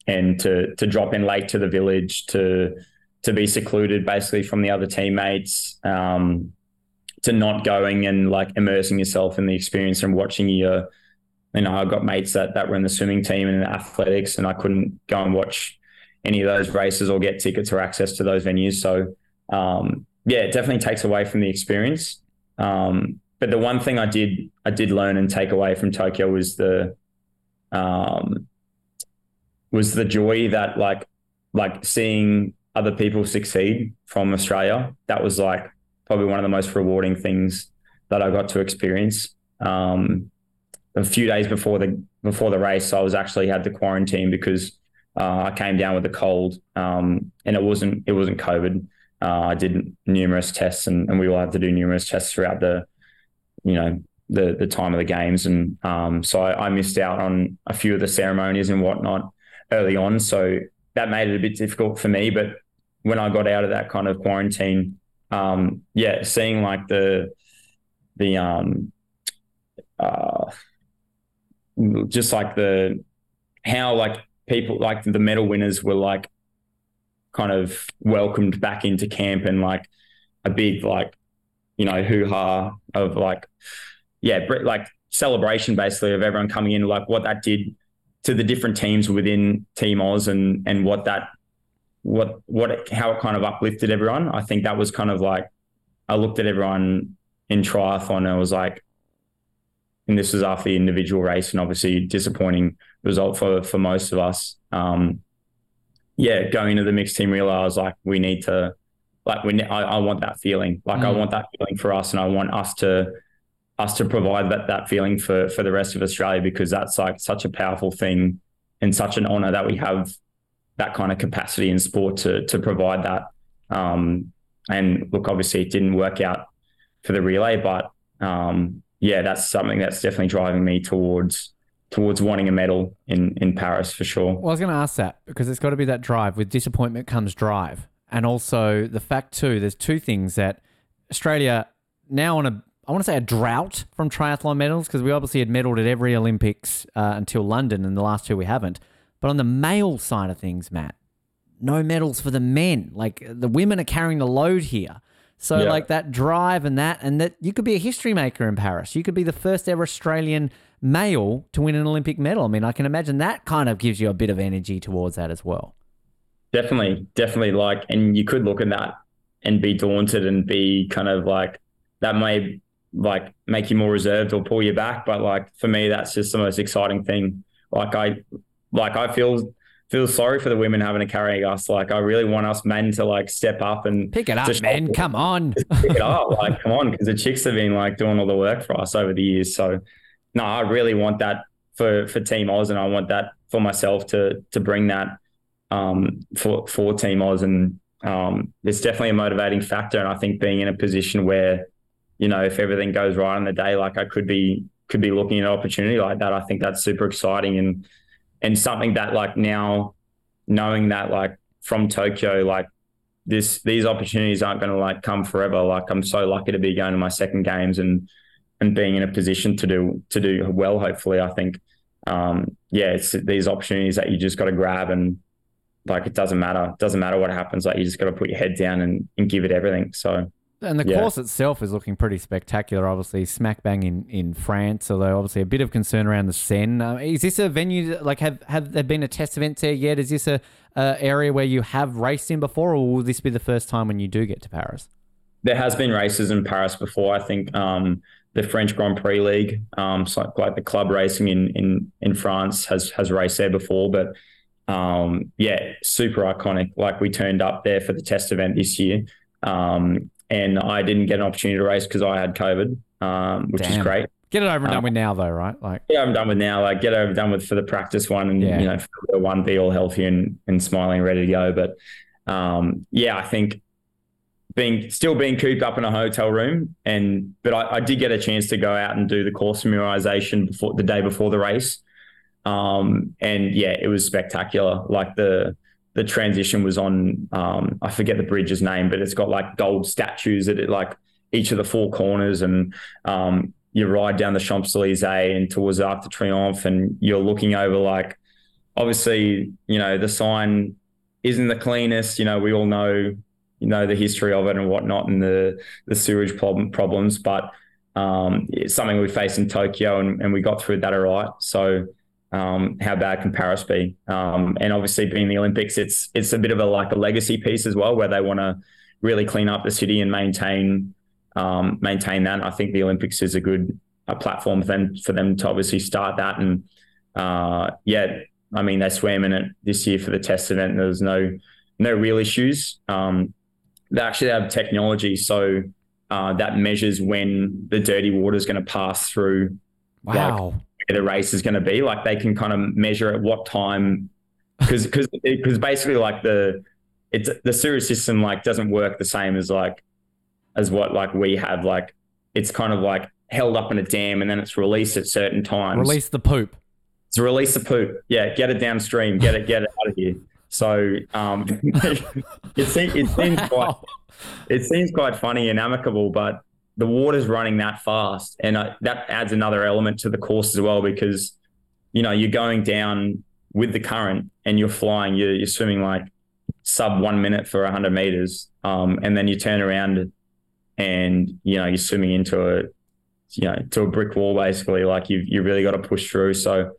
and to to drop in late to the village to to be secluded basically from the other teammates um, to not going and like immersing yourself in the experience and watching your you know I've got mates that that were in the swimming team and in athletics and I couldn't go and watch any of those races or get tickets or access to those venues so um, yeah it definitely takes away from the experience um, but the one thing I did I did learn and take away from Tokyo was the um, was the joy that like like seeing other people succeed from Australia. That was like probably one of the most rewarding things that I got to experience. Um, a few days before the before the race, I was actually had to quarantine because uh, I came down with a cold, um, and it wasn't it wasn't COVID. Uh, I did numerous tests, and, and we all had to do numerous tests throughout the you know the the time of the games, and um, so I, I, missed out on a few of the ceremonies and whatnot early on. So that made it a bit difficult for me. But when I got out of that kind of quarantine, um, yeah, seeing like the the um uh just like the how like people like the medal winners were like kind of welcomed back into camp and like a big like you know hoo ha of like yeah like celebration basically of everyone coming in like what that did to the different teams within Team Oz and and what that what what it, how it kind of uplifted everyone. I think that was kind of like I looked at everyone in triathlon and I was like, and this was after the individual race and obviously disappointing result for for most of us. Um, yeah, going into the mixed team relay, I was like, we need to like we I, I want that feeling. Like mm. I want that feeling for us, and I want us to us to provide that that feeling for for the rest of Australia because that's like such a powerful thing and such an honor that we have that kind of capacity in sport to to provide that. Um, and look, obviously, it didn't work out for the relay, but um, yeah, that's something that's definitely driving me towards towards wanting a medal in in Paris for sure. Well, I was going to ask that because it's got to be that drive. With disappointment comes drive, and also the fact too. There's two things that Australia now on a I want to say a drought from triathlon medals because we obviously had medaled at every Olympics uh, until London, and the last two we haven't. But on the male side of things, Matt, no medals for the men. Like the women are carrying the load here. So yeah. like that drive and that and that you could be a history maker in Paris. You could be the first ever Australian male to win an Olympic medal. I mean, I can imagine that kind of gives you a bit of energy towards that as well. Definitely, definitely like and you could look at that and be daunted and be kind of like that may like make you more reserved or pull you back, but like for me that's just the most exciting thing. Like I like I feel feel sorry for the women having to carry us. Like I really want us men to like step up and pick it up, man. Come on, pick it up. Like come on, because the chicks have been like doing all the work for us over the years. So no, I really want that for for Team Oz, and I want that for myself to to bring that um, for for Team Oz, and um, it's definitely a motivating factor. And I think being in a position where you know if everything goes right on the day, like I could be could be looking at an opportunity like that. I think that's super exciting and and something that like now knowing that like from Tokyo, like this these opportunities aren't going to like come forever. Like I'm so lucky to be going to my second games and and being in a position to do to do well. Hopefully, I think um, yeah, it's these opportunities that you just got to grab and like it doesn't matter. It doesn't matter what happens. Like you just got to put your head down and, and give it everything. So and the yeah. course itself is looking pretty spectacular. Obviously, smack bang in, in France, although obviously a bit of concern around the Seine. Uh, is this a venue like have have there been a test event there yet? Is this a, a area where you have raced in before, or will this be the first time when you do get to Paris? There has been races in Paris before. I think um, the French Grand Prix League, um, so like the club racing in in in France has has raced there before, but um, yeah, super iconic. Like we turned up there for the test event this year. Um, and I didn't get an opportunity to race because I had COVID, um, which Damn. is great. Get it over and done um, with now, though, right? Like, yeah, I'm done with now. Like, get over done with for the practice one, and yeah. you know, for the one, be all healthy and and smiling, ready to go. But um, yeah, I think being still being cooped up in a hotel room, and but I, I did get a chance to go out and do the course familiarization before the day before the race, um, and yeah, it was spectacular. Like the the transition was on um, I forget the bridge's name, but it's got like gold statues at it, like each of the four corners, and um, you ride down the Champs Elysees and towards Arc de Triomphe, and you're looking over like obviously you know the Seine isn't the cleanest. You know we all know you know the history of it and whatnot, and the the sewage problem, problems, but um, it's something we faced in Tokyo, and, and we got through that all right. So um, how bad can Paris be? Um, and obviously, being the Olympics, it's it's a bit of a like a legacy piece as well, where they want to really clean up the city and maintain um, maintain that. I think the Olympics is a good a platform for them for them to obviously start that. And uh, yeah, I mean they swam in it this year for the test event. There was no no real issues. Um, they actually have technology so uh, that measures when the dirty water is going to pass through. Wow. Like, the race is going to be. Like they can kind of measure at what time, because because because basically like the it's the sewage system like doesn't work the same as like as what like we have. Like it's kind of like held up in a dam and then it's released at certain times. Release the poop. It's release the poop. Yeah, get it downstream. Get it get it out of here. So um, it, seems, it seems quite it seems quite funny and amicable, but the water's running that fast, and uh, that adds another element to the course as well because you know you're going down with the current and you're flying, you're, you're swimming like sub one minute for 100 meters, um, and then you turn around and you know you're swimming into a you know to a brick wall basically. Like you've you really got to push through. So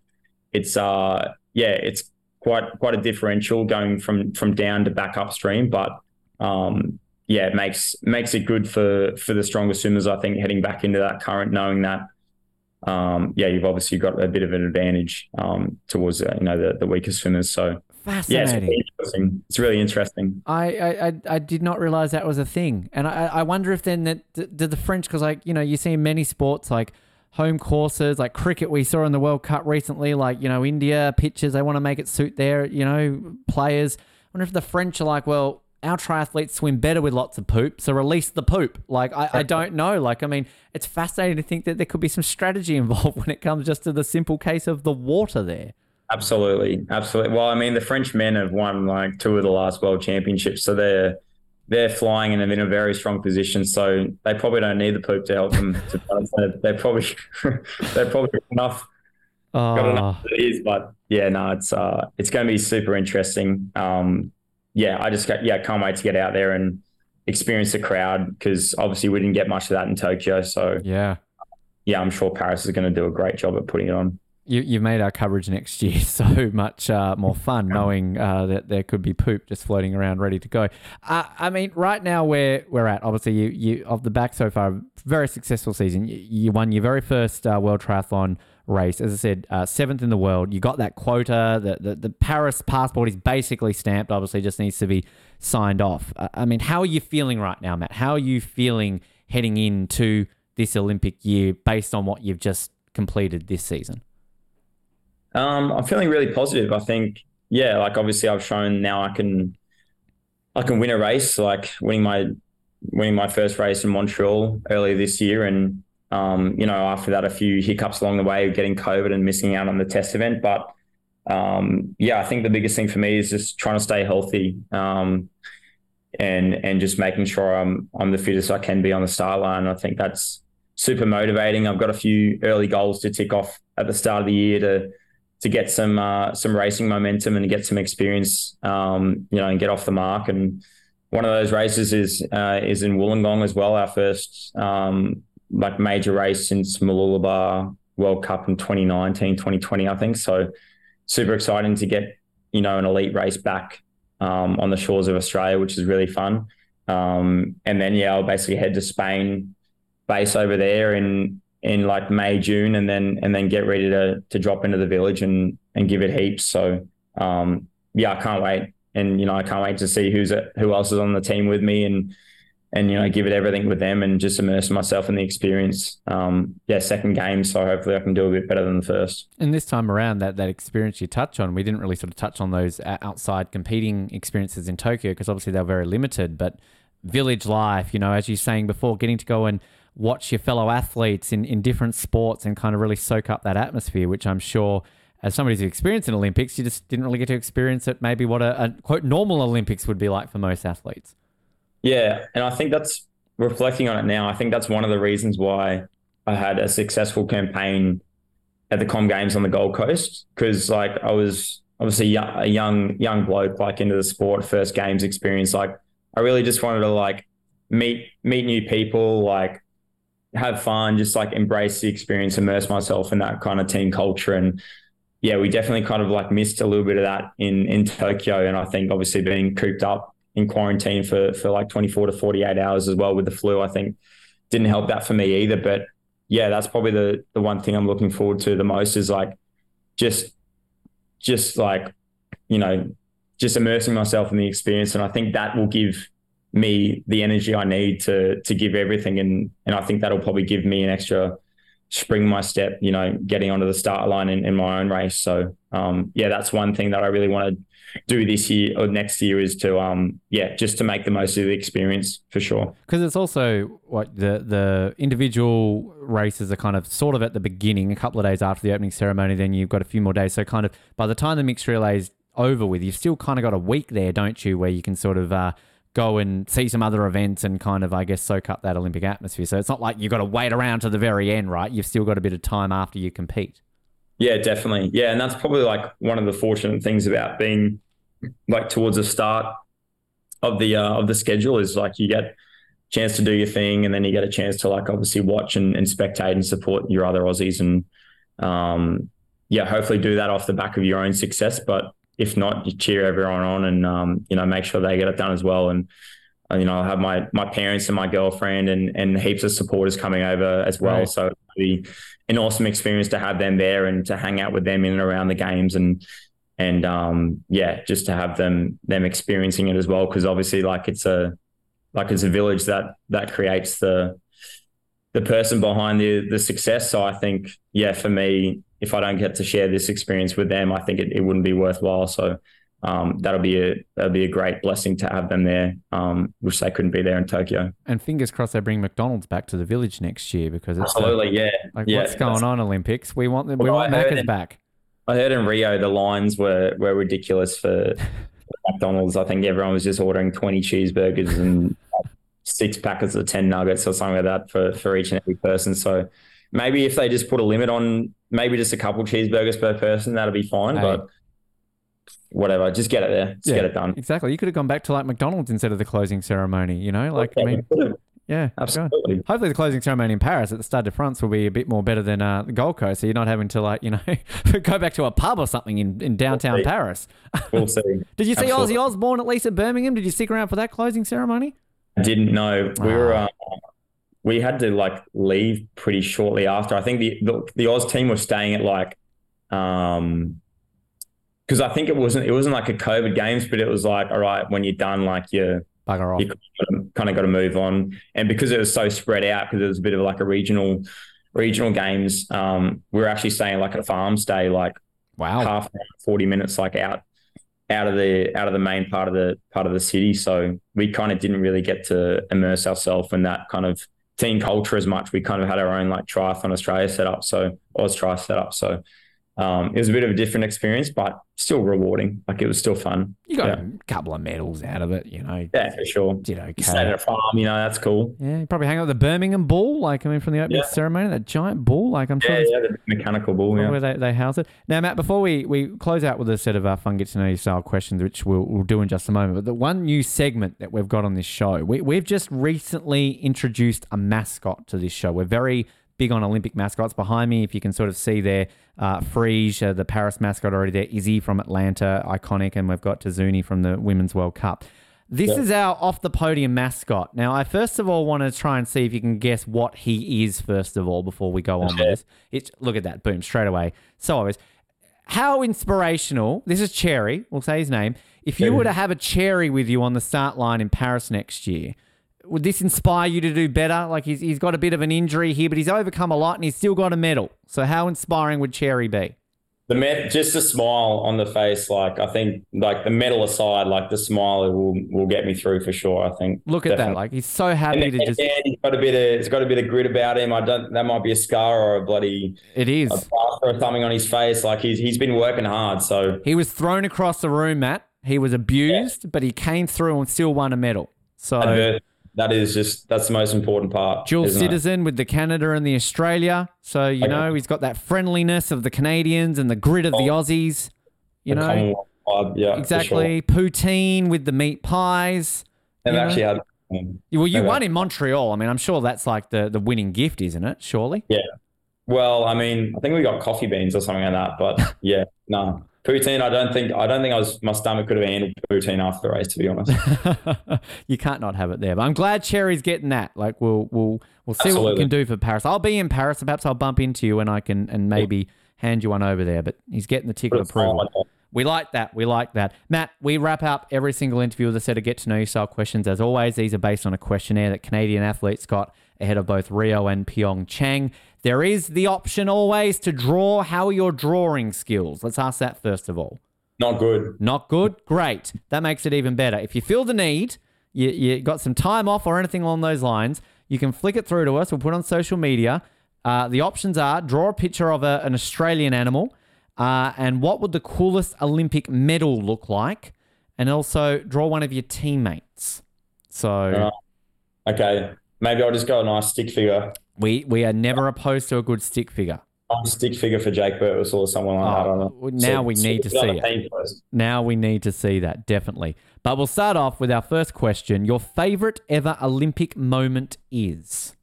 it's uh yeah, it's quite quite a differential going from from down to back upstream, but um yeah, it makes makes it good for for the stronger swimmers. I think heading back into that current, knowing that um, yeah, you've obviously got a bit of an advantage um, towards uh, you know the, the weaker swimmers. So Fascinating. yeah, it's really interesting. It's really interesting. I, I, I, did not realize that was a thing, and I, I wonder if then that did the French because like you know you see in many sports like home courses like cricket we saw in the World Cup recently like you know India pitches they want to make it suit their you know players. I wonder if the French are like well our triathletes swim better with lots of poop, so release the poop. Like I, I don't know. Like I mean, it's fascinating to think that there could be some strategy involved when it comes just to the simple case of the water there. Absolutely, absolutely. Well, I mean, the French men have won like two of the last World Championships, so they're they're flying and they're in a very strong position. So they probably don't need the poop to help them. To, they're probably they're probably enough. Oh. Got enough it is, but yeah, no, it's uh, it's going to be super interesting. Um, yeah, I just got, yeah, can't wait to get out there and experience the crowd because obviously we didn't get much of that in Tokyo. So yeah, yeah, I'm sure Paris is going to do a great job at putting it on. You, you've made our coverage next year so much uh, more fun knowing uh, that there could be poop just floating around ready to go. Uh, I mean, right now where we're at, obviously, you, you of the back so far, very successful season. You, you won your very first uh, World Triathlon race. As I said, uh, seventh in the world. You got that quota. The, the, the Paris passport is basically stamped. Obviously, just needs to be signed off. Uh, I mean, how are you feeling right now, Matt? How are you feeling heading into this Olympic year based on what you've just completed this season? Um, I'm feeling really positive. I think, yeah, like obviously I've shown now I can, I can win a race. Like winning my, winning my first race in Montreal earlier this year, and um, you know, after that, a few hiccups along the way, getting COVID and missing out on the test event. But um, yeah, I think the biggest thing for me is just trying to stay healthy um, and and just making sure I'm I'm the fittest I can be on the start line. I think that's super motivating. I've got a few early goals to tick off at the start of the year to to get some uh, some racing momentum and get some experience, um, you know, and get off the mark. And one of those races is uh, is in Wollongong as well, our first um, like major race since Mooloolaba World Cup in 2019, 2020, I think. So super exciting to get, you know, an elite race back um, on the shores of Australia, which is really fun. Um, and then, yeah, I'll basically head to Spain, base over there in, in like May, June, and then, and then get ready to, to drop into the village and, and give it heaps. So, um, yeah, I can't wait. And, you know, I can't wait to see who's, who else is on the team with me and, and you know give it everything with them and just immerse myself in the experience. Um, yeah, second game, so hopefully I can do a bit better than the first. And this time around, that that experience you touch on, we didn't really sort of touch on those outside competing experiences in Tokyo because obviously they're very limited. But village life, you know, as you're saying before, getting to go and watch your fellow athletes in, in different sports and kind of really soak up that atmosphere, which I'm sure as somebody who's experienced in Olympics, you just didn't really get to experience it. Maybe what a, a quote normal Olympics would be like for most athletes. Yeah, and I think that's reflecting on it now. I think that's one of the reasons why I had a successful campaign at the Com Games on the Gold Coast because like I was obviously a young young bloke like into the sport, first games experience. Like I really just wanted to like meet meet new people, like have fun, just like embrace the experience, immerse myself in that kind of team culture and yeah, we definitely kind of like missed a little bit of that in in Tokyo, and I think obviously being cooped up in quarantine for for like 24 to 48 hours as well with the flu. I think didn't help that for me either. But yeah, that's probably the the one thing I'm looking forward to the most is like just just like you know just immersing myself in the experience, and I think that will give me the energy I need to to give everything, and and I think that'll probably give me an extra spring my step, you know, getting onto the start line in, in my own race. So um, yeah, that's one thing that I really want to do this year or next year is to um yeah just to make the most of the experience for sure because it's also what the the individual races are kind of sort of at the beginning a couple of days after the opening ceremony then you've got a few more days so kind of by the time the mixed relays over with. You've still kind of got a week there, don't you, where you can sort of uh, go and see some other events and kind of, I guess, soak up that Olympic atmosphere. So it's not like you've got to wait around to the very end, right? You've still got a bit of time after you compete. Yeah, definitely. Yeah, and that's probably like one of the fortunate things about being like towards the start of the uh, of the schedule is like you get chance to do your thing, and then you get a chance to like obviously watch and, and spectate and support your other Aussies, and um, yeah, hopefully do that off the back of your own success. But if not, you cheer everyone on, and um, you know make sure they get it done as well, and you know, I have my my parents and my girlfriend and and heaps of supporters coming over as well. Right. So it'll be an awesome experience to have them there and to hang out with them in and around the games and and um yeah, just to have them them experiencing it as well. Because obviously, like it's a like it's a village that that creates the the person behind the the success. So I think yeah, for me, if I don't get to share this experience with them, I think it, it wouldn't be worthwhile. So um, that'll be a that'll be a great blessing to have them there, um, which they couldn't be there in Tokyo. And fingers crossed they bring McDonald's back to the village next year because it's uh, Absolutely, yeah. like yeah, what's going on Olympics? We want them, we want Macca's it- back. I heard in Rio the lines were were ridiculous for, for McDonald's. I think everyone was just ordering twenty cheeseburgers and six packets of ten nuggets or something like that for for each and every person. So maybe if they just put a limit on, maybe just a couple cheeseburgers per person, that'll be fine. Hey. But whatever, just get it there, just get it done. Exactly. You could have gone back to like McDonald's instead of the closing ceremony. You know, like I mean, yeah, absolutely. Hopefully, the closing ceremony in Paris at the Stade de France will be a bit more better than uh, the Gold Coast, so you're not having to like you know go back to a pub or something in, in downtown see. Paris. We'll see. Did you see Absolutely. Ozzy Osbourne at least at Birmingham? Did you stick around for that closing ceremony? I didn't know we were. Uh, we had to like leave pretty shortly after. I think the the, the Oz team was staying at like, um, because I think it wasn't it wasn't like a COVID games, but it was like, all right, when you're done, like you Bugger off. you kind of got to move on. And because it was so spread out, because it was a bit of like a regional regional games, um, we were actually staying like at a farm stay, like Wow. half an hour, 40 minutes like out out of the out of the main part of the part of the city so we kind of didn't really get to immerse ourselves in that kind of team culture as much we kind of had our own like triathlon australia set up so oz tri set up so um, it was a bit of a different experience but still rewarding like it was still fun You got yeah, a couple of medals out of it, you know. yeah for sure Did okay. you stayed at a farm you know that's cool Yeah, you probably hang out with the Birmingham Bull, like I mean, from the opening Yeah. ceremony, that giant bull. Like I'm sure yeah yeah the mechanical ball yeah where they, they house it. Now, Matt, before we, we close out with a set of our fun get to know you style questions, which we'll, we'll do in just a moment, but the one new segment that we've got on this show, we, we've just recently introduced a mascot to this show. We're very big on Olympic mascots. Behind me, if you can sort of see there, uh, Phryge, uh, the Paris mascot already there, Izzy from Atlanta, iconic, and we've got Tazuni from the Women's World Cup. This is our off the podium mascot. Now, I first of all want to try and see if you can guess what he is, first of all, before we go on with this. It's, look at that, boom, straight away. So obvious. How inspirational, this is Cherry, we'll say his name. If you were to have a Cherry with you on the start line in Paris next year, would this inspire you to do better? Like he's, he's got a bit of an injury here, but he's overcome a lot and he's still got a medal. So how inspiring would Cherry be? The med- just a smile on the face, like I think, like the medal aside, like the smile will will get me through for sure. I think. Look at that. Like he's so happy then to just. again, he's got a bit of, he's got a bit of grit about him. I don't. That might be a scar or a bloody It is. a plaster or something on his face. Like he's he's been working hard. So He was thrown across the room, Matt. He was abused, but he came through and still won a medal. So that is just that's the most important part. dual isn't it? citizen with the Canada and the Australia. So you Okay. know he's got that friendliness of the Canadians and the grit of the Aussies. You The know vibe, yeah, exactly. Poutine with the meat pies. Sure. They've you know? actually had. um, Well, you won in Montreal. I mean, I'm sure that's like the the winning gift, isn't it? Surely. Yeah. Well, I mean, I think we got coffee beans or something like that. But yeah, no. Poutine, I don't think I don't think I was my stomach could have handled poutine after the race, to be honest. you can't not have it there. But I'm glad Cherry's getting that. Like we'll we'll we'll see what we can do for Paris. I'll be in Paris. So perhaps I'll bump into you and I can and maybe hand you one over there. But he's getting the ticket of Put a smile approval. We like that. We like that. Matt, we wrap up every single interview with a set of get to know you style questions. As always, these are based on a questionnaire that Canadian athletes got ahead of both Rio and Pyeongchang. There is the option always to draw. How your drawing skills? Let's ask that first of all. Not good. Not good? Great. That makes it even better. If you feel the need, you, you got some time off or anything along those lines, you can flick it through to us. We'll put it on social media. Uh, the options are draw a picture of a, an Australian animal, Uh, and what would the coolest Olympic medal look like? And also draw one of your teammates. So Uh, Okay, maybe I'll just go a nice stick figure. We we are never opposed to a good stick figure. Nice stick figure for Jake Birtwhistle or someone like that. I know. Oh, now we need to see first. Now we need to see that, definitely. But we'll start off with our first question. Your favorite ever Olympic moment is?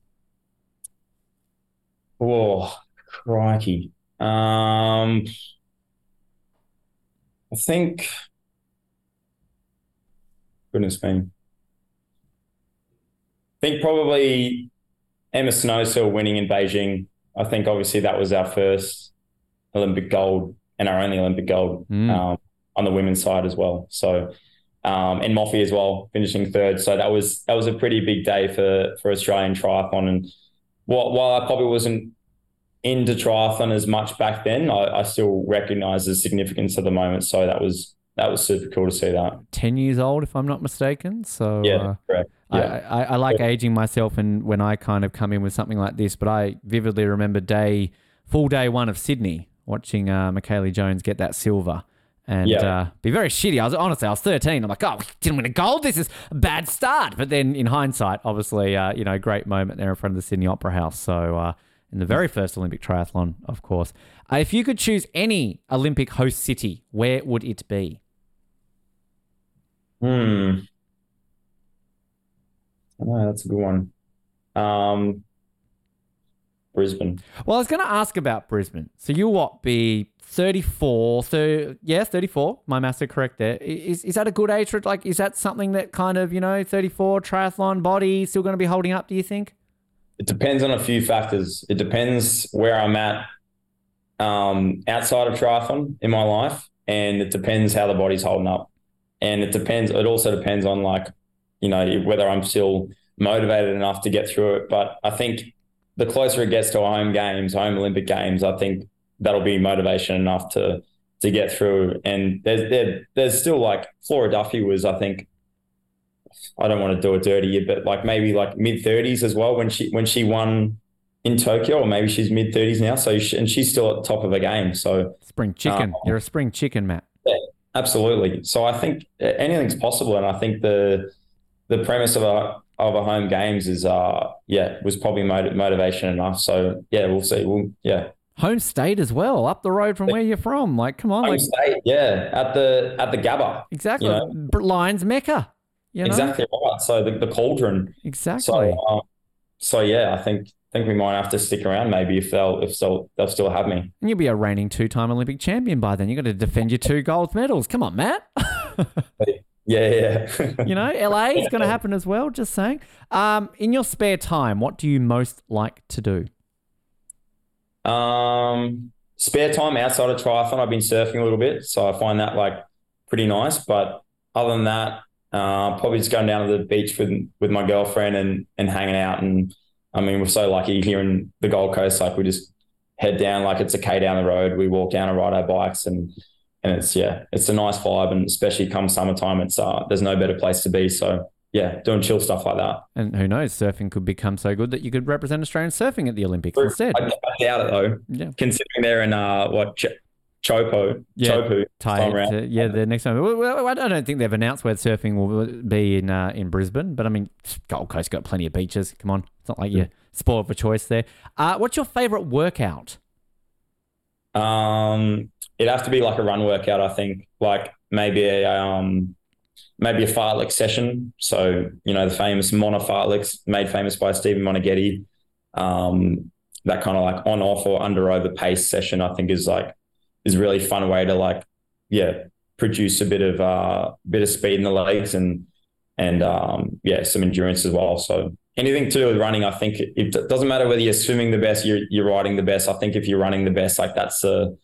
Oh, crikey. Um, I think. Goodness me. I think probably Emma Snowsill winning in Beijing. I think obviously that was our first Olympic gold and our only Olympic gold Mm. um, on the women's side as well. So, um, and Moffy as well, finishing third. So that was that was a pretty big day for for Australian triathlon. And while, while I probably wasn't into triathlon as much back then, I, I still recognise the significance of the moment. So that was that was super cool to see that. 10 years old, if I'm not mistaken. So Yeah, uh, correct. I, Yeah. I, I like aging myself and when I kind of come in with something like this, but I vividly remember day, full day one of Sydney, watching uh, Jones get that silver. And Yeah. uh, be very shitty. I was honestly, I was 13. I'm like, oh, we didn't win a gold. This is a bad start. But then in hindsight, obviously, uh, you know, great moment there in front of the Sydney Opera House. So uh, in the very first Olympic triathlon, of course. Uh, if you could choose any Olympic host city, where would it be? Hmm. Oh, that's a good one. Um, Brisbane. Well, I was going to ask about Brisbane. So you what be 34, thir- yeah, 34. My maths are correct there. Is Is, is that a good age for? Like, is that something that kind of, you know, 34 triathlon body still going to be holding up, do you think? It depends on a few factors. It depends where I'm at um, outside of triathlon in my life, and it depends how the body's holding up. And it depends. It also depends on like, you know, whether I'm still motivated enough to get through it. But I think the closer it gets to home games, home Olympic games, I think that'll be motivation enough to to get through. And there's there, there's still like Flora Duffy was, I think, I don't want to do it dirty, but like maybe like mid thirties as well when she when she won in Tokyo, or maybe she's mid thirties now. So she, and she's still at the top of her game. So Spring chicken. Uh, You're a spring chicken, Matt. Absolutely. So I think anything's possible, and I think the the premise of a of a home games is uh yeah was probably motiv- motivation enough. So yeah, we'll see. We'll yeah. Home state as well, up the road from where you're from. Like, come on, Home like state, yeah, at the at the Gabba. exactly. you know. Lions Mecca. You know? Exactly right. So the, the cauldron. Exactly. So um, so yeah, I think think we might have to stick around maybe if they'll if they'll they'll still have me. and you'll be a reigning two-time Olympic champion by then. You've got to defend your two gold medals. Come on, Matt. Yeah, yeah. You know, LA is going to happen as well. Just saying. Um, in your spare time, what do you most like to do? Um, spare time outside of triathlon, I've been surfing a little bit, so I find that like pretty nice. But other than that, uh, probably just going down to the beach with with my girlfriend and and hanging out. And I mean, we're so lucky here in the Gold Coast. Like we just head down, like it's a k down the road. We walk down and ride our bikes, and and it's yeah, it's a nice vibe. And especially come summertime, it's uh, there's no better place to be. So yeah, doing chill stuff like that. And who knows, surfing could become so good that you could represent Australian surfing at the Olympics instead. I, I doubt it though. Yeah. Considering they're in uh what Teahupo'o, Yeah, Teahupo'o, Tie time it around. to- yeah, the next time. Well, I don't think they've announced where surfing will be in uh, in Brisbane, but I mean, Gold Coast got plenty of beaches. Come on, it's not like you're spoiled for choice there. Uh, what's your favourite workout? Um, it'd have to be like a run workout, I think. Like maybe a um, maybe a fartlek session. So you know the famous Mona fartleks, made famous by Stephen Moneghetti. Um, that kind of like on off or under over pace session, I think is like is a really fun way to like yeah produce a bit of uh bit of speed in the legs and and um yeah some endurance as well. So anything to do with running, I think it, it doesn't matter whether you're swimming the best, you're you're riding the best. I think if you're running the best, like that's the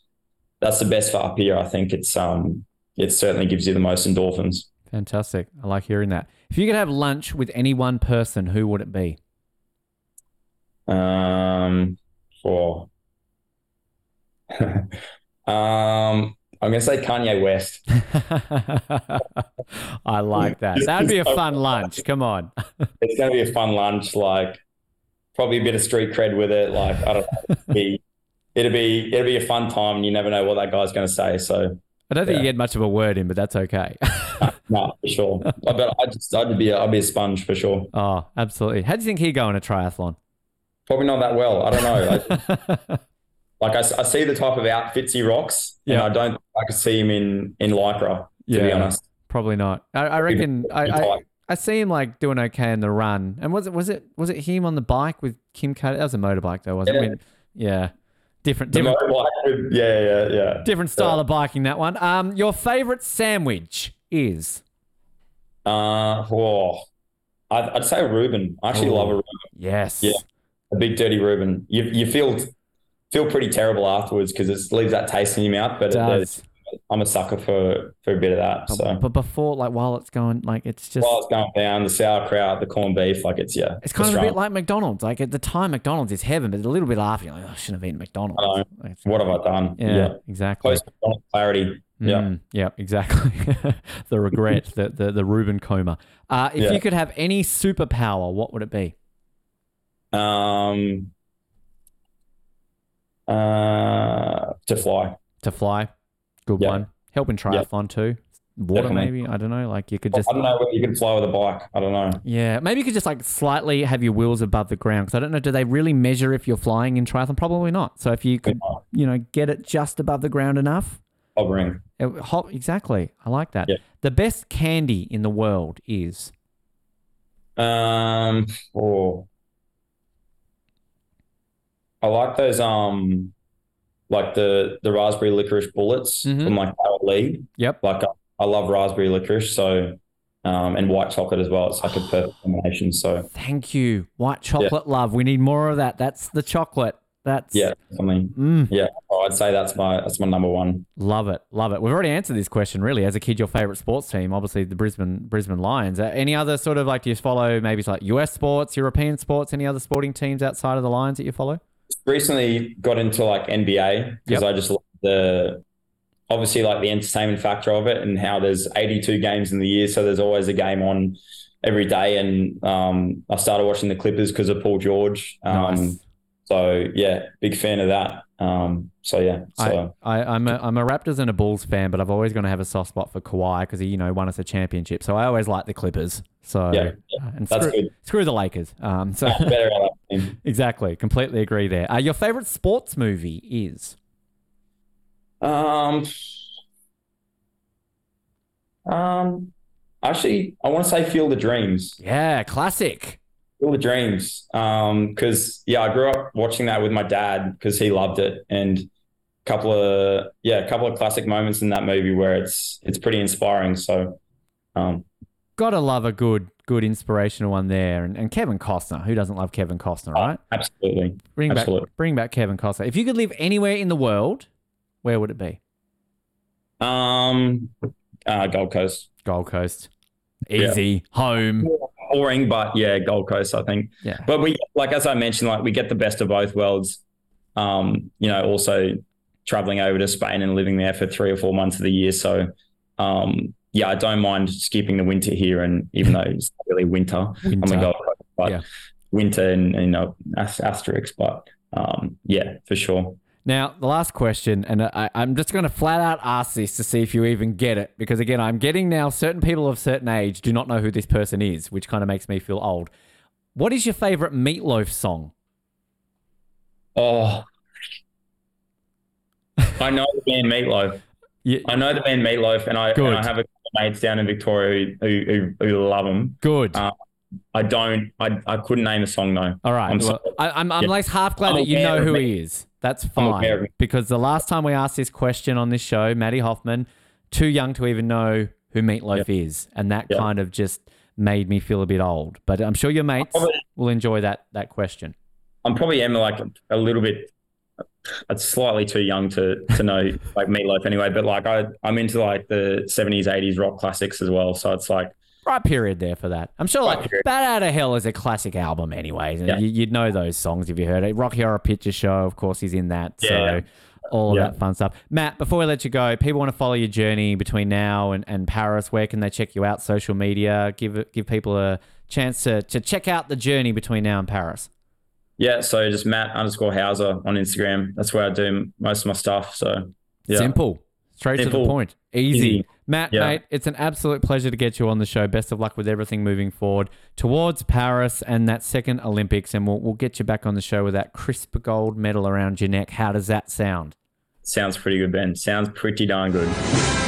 that's the best for up here. I think it's um it certainly gives you the most endorphins. Fantastic. I like hearing that. If you could have lunch with any one person, who would it be? Um, for um, I'm gonna say Kanye West. I like that. That'd be a fun lunch. Come on. It's gonna be a fun lunch. Like probably a bit of street cred with it. Like I don't know, be it'll be it'll be a fun time, and you never know what that guy's going to say. So I don't think Yeah. you get much of a word in, but that's okay. no, for sure. but I just I'd be a, I'd be a sponge for sure. oh, absolutely. How do you think he'd go in a triathlon? Probably not that well. I don't know. I, like I see the type of outfits he rocks, Yeah. and I don't I could see him in in lycra. To be Yeah. honest, Probably not. I, I reckon I, I. I see him like doing okay in the run. And was it was it was it him on the bike with Kim K? That was a motorbike though, wasn't Yeah. it? Yeah. Different different motorbike yeah, yeah, yeah. different style of biking that one. Um your favorite sandwich is Uh, oh, I'd, I'd say a Reuben. I actually Ooh. love a Reuben. Yes. Yeah. a big dirty Reuben. You you feel feel pretty terrible afterwards because it leaves that taste in your mouth. But It. I'm a sucker for for a bit of that. So But before like while it's going like it's just while it's going down, the sauerkraut, the corned beef, like it's yeah, It's kind of a bit like McDonald's. Like at the time, McDonald's is heaven, but a little bit after, you're like, oh, I shouldn't have eaten McDonald's. Like, What have I done? yeah, exactly. Close to clarity. Yeah. Mm, yeah, exactly. the regret, the, the the Reuben coma. Uh, if Yeah. you could have any superpower, what would it be? Um. Uh, to fly. To fly, good Yeah. one. Help in triathlon too. Water, Definitely. maybe. I don't know. Like you could just. I don't know whether you can fly with a bike. I don't know. Yeah, maybe you could just like slightly have your wheels above the ground because I don't know. Do they really measure if you're flying in triathlon? Probably not. So if you could, you know, get it just above the ground enough, Hovering. It, hop, exactly. I like that. Yeah. The best candy in the world is Um. Oh. I like those. Um. Like the the raspberry licorice bullets Mhm. from like Lea. Yep. Like I, I love raspberry licorice. So. Um, and white chocolate as well. It's like a perfect combination. So Thank you. White chocolate love. We need more of that. That's the chocolate. That's yeah, something. Mm, Yeah, oh, I'd say that's my that's my number one. love it. Love it. We've already answered this question really. As a kid, your favorite sports team, obviously the Brisbane Brisbane Lions. Uh, any other sort of like do you follow maybe it's like US sports, European sports, any other sporting teams outside of the Lions that you follow? Recently got into like NBA because Yep. I just love the obviously like the entertainment factor of it and how there's 82 games in the year, so there's always a game on every day. And um, I started watching the Clippers because of Paul George. Um, Nice. So yeah, big fan of that. Um, so yeah, so I, I, I'm a I'm a Raptors and a Bulls fan, but I've always going to have a soft spot for Kawhi because he, you know, won us a championship. So I always like the Clippers. So Yeah, uh, and that's screw, good. screw the Lakers. Um, so better exactly, completely agree there. Uh, your favorite sports movie is Um, um, actually, I want to say Field of Dreams. yeah, classic. Field of Dreams. Um, because yeah, I grew up watching that with my dad because he loved it, and a couple of yeah, a couple of classic moments in that movie where it's it's pretty inspiring. So, um, Gotta love a good good inspirational one there. And, and Kevin Costner, who doesn't love Kevin Costner, right? absolutely, Bring absolutely. back bring back Kevin Costner. If you could live anywhere in the world, where would it be? Um, uh, Gold Coast. Gold Coast. Yeah. Easy. Home. Boring, but yeah, Gold Coast. I think. Yeah. But we, like as I mentioned, like we get the best of both worlds. Um, you know, also traveling over to Spain and living there for three or four months of the year. So, um, yeah, I don't mind skipping the winter here, and even though it's not really winter, on Winter. the Gold Coast, but Yeah. winter and, and you know asterisks, but um, yeah, for sure. Now, the last question, and I, I'm just going to flat out ask this to see if you even get it, because again, I'm getting now certain people of certain age do not know who this person is, which kind of makes me feel old. What is your favorite meatloaf song? Oh, I know the band Meatloaf. Yeah, I know the band Meatloaf, and I, and I have a couple of mates down in Victoria who who, who, who love them. good. Uh, I don't. I, I couldn't name a song though. All right. I'm well. I, I'm, I'm Yeah. like half glad I'm that you know who he is. That's I'm aware of fine. Because the last time we asked this question on this show, Maddie Hoffman, too young to even know who Meatloaf is. And that Yeah. kind of just made me feel a bit old. But I'm sure your mates Probably- will enjoy that that question. I'm probably am like a little bit. It's slightly too young to to know like Meatloaf anyway, but like I I'm into like the 70s 80s rock classics as well. So it's like Right period there for that. I'm sure Right like period. Bat Out of Hell is a classic album anyway. Yeah. You, you'd know those songs if you heard it. Rocky Horror Picture Show, of course, he's in that. Yeah, so yeah. all that fun stuff. Matt, before we let you go, people want to follow your journey between now and, and Paris. Where can they check you out? Social media. Give give people a chance to, to check out the journey between now and Paris. Yeah, so just Matt underscore Hauser on Instagram. That's where I do most of my stuff. So yeah. Simple. Straight to the point. Easy. Easy. Matt, Yeah. mate, it's an absolute pleasure to get you on the show. Best of luck with everything moving forward towards Paris and that second Olympics. And we'll, we'll get you back on the show with that crisp gold medal around your neck. How does that sound? Sounds pretty good, Ben. Sounds pretty darn good.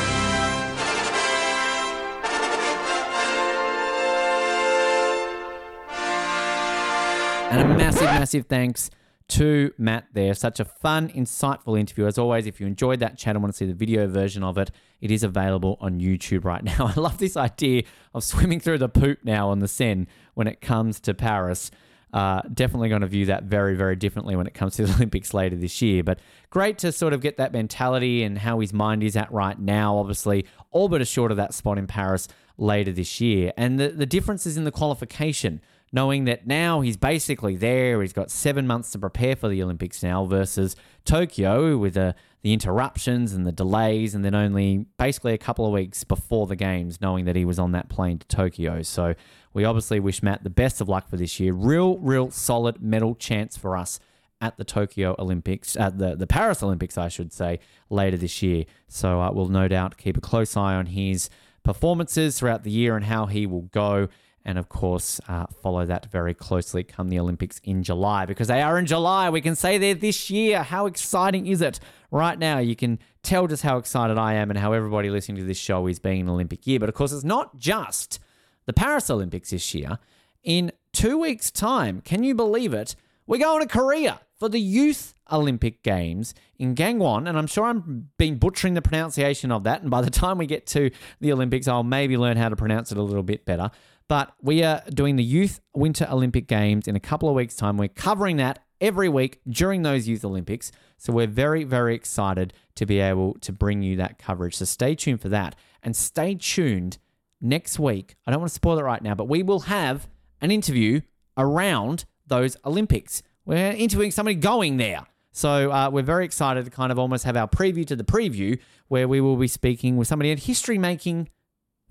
And a massive, massive thanks to Matt there. Such a fun, insightful interview. As always, if you enjoyed that chat and want to see the video version of it, it is available on YouTube right now. I love this idea of swimming through the poop now on the Seine when it comes to Paris. Uh, definitely going to view that very, very differently when it comes to the Olympics later this year. But great to sort of get that mentality and how his mind is at right now. Obviously, all but assured of that spot in Paris later this year. And the, the differences in the qualification knowing that now he's basically there. He's got seven months to prepare for the Olympics now versus Tokyo with the, the interruptions and the delays, and then only basically a couple of weeks before the games, knowing that he was on that plane to Tokyo. So we obviously wish Matt the best of luck for this year. Real, real solid medal chance for us at the Tokyo Olympics, at the, the Paris Olympics, I should say, later this year. So uh, we'll no doubt keep a close eye on his performances throughout the year and how he will go and of course uh, follow that very closely come the Olympics in July because they are in July. We can say they're this year. How exciting is it? Right now, you can tell just how excited I am and how everybody listening to this show is being an Olympic year. But of course, it's not just the Paris Olympics this year. In two weeks' time, can you believe it? We're going to Korea for the Youth Olympic Games in Gangwon, and I'm sure I'm been butchering the pronunciation of that. And by the time we get to the Olympics, I'll maybe learn how to pronounce it a little bit better. But we are doing the Youth Winter Olympic Games in a couple of weeks' time. We're covering that every week during those Youth Olympics. So we're very, very excited to be able to bring you that coverage. So stay tuned for that. And stay tuned next week. I don't want to spoil it right now, but we will have an interview around those Olympics. We're interviewing somebody going there. So uh, we're very excited to kind of almost have our preview to the preview where we will be speaking with somebody in history making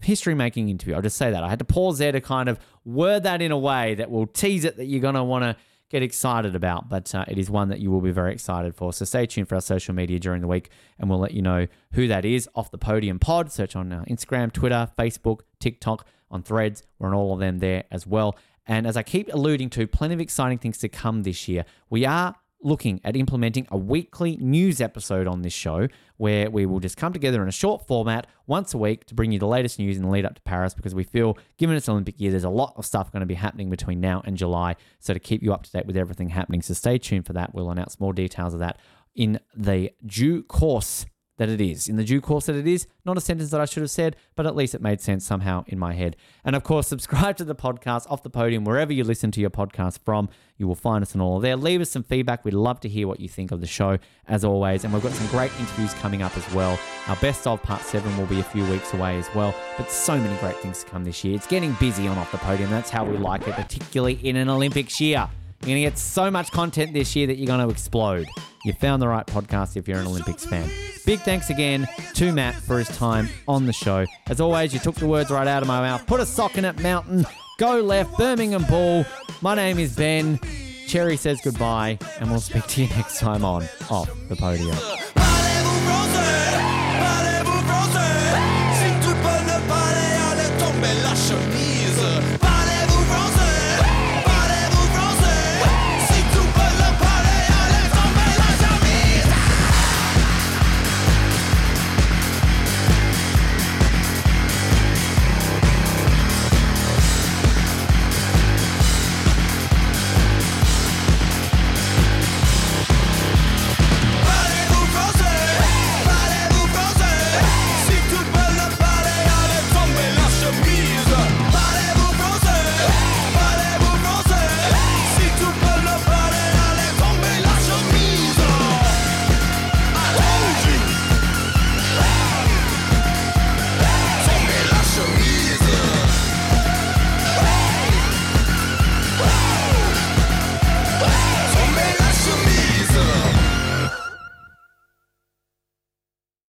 history making interview. I'll just say that. I had to pause there to kind of word that in a way that will tease it that you're going to want to get excited about. But uh, it is one that you will be very excited for. So stay tuned for our social media during the week and we'll let you know who that is off the podium pod. Search on uh, Instagram, Twitter, Facebook, TikTok, on threads. We're on all of them there as well. And as I keep alluding to, plenty of exciting things to come this year. We are looking at implementing a weekly news episode on this show where we will just come together in a short format once a week to bring you the latest news in the lead up to Paris because we feel, given it's Olympic year, there's a lot of stuff going to be happening between now and July. So to keep you up to date with everything happening, so stay tuned for that. We'll announce more details of that in the due course that it is. In the due course that it is, not a sentence that I should have said, but at least it made sense somehow in my head. And of course, subscribe to the podcast off the podium wherever you listen to your podcast from. You will find us on all there. Leave us some feedback. We'd love to hear what you think of the show, as always. And we've got some great interviews coming up as well. Our best of part seven will be a few weeks away as well. But so many great things to come this year. It's getting busy on off the podium. That's how we like it, particularly in an Olympics year. You're going to get so much content this year that you're going to explode. You found the right podcast if you're an Olympics fan. Big thanks again to Matt for his time on the show. As always, you took the words right out of my mouth. Put a sock in it, Mountain. Go left, Birmingham Bull. My name is Ben. Cherry says goodbye, and we'll speak to you next time on Off the Podium.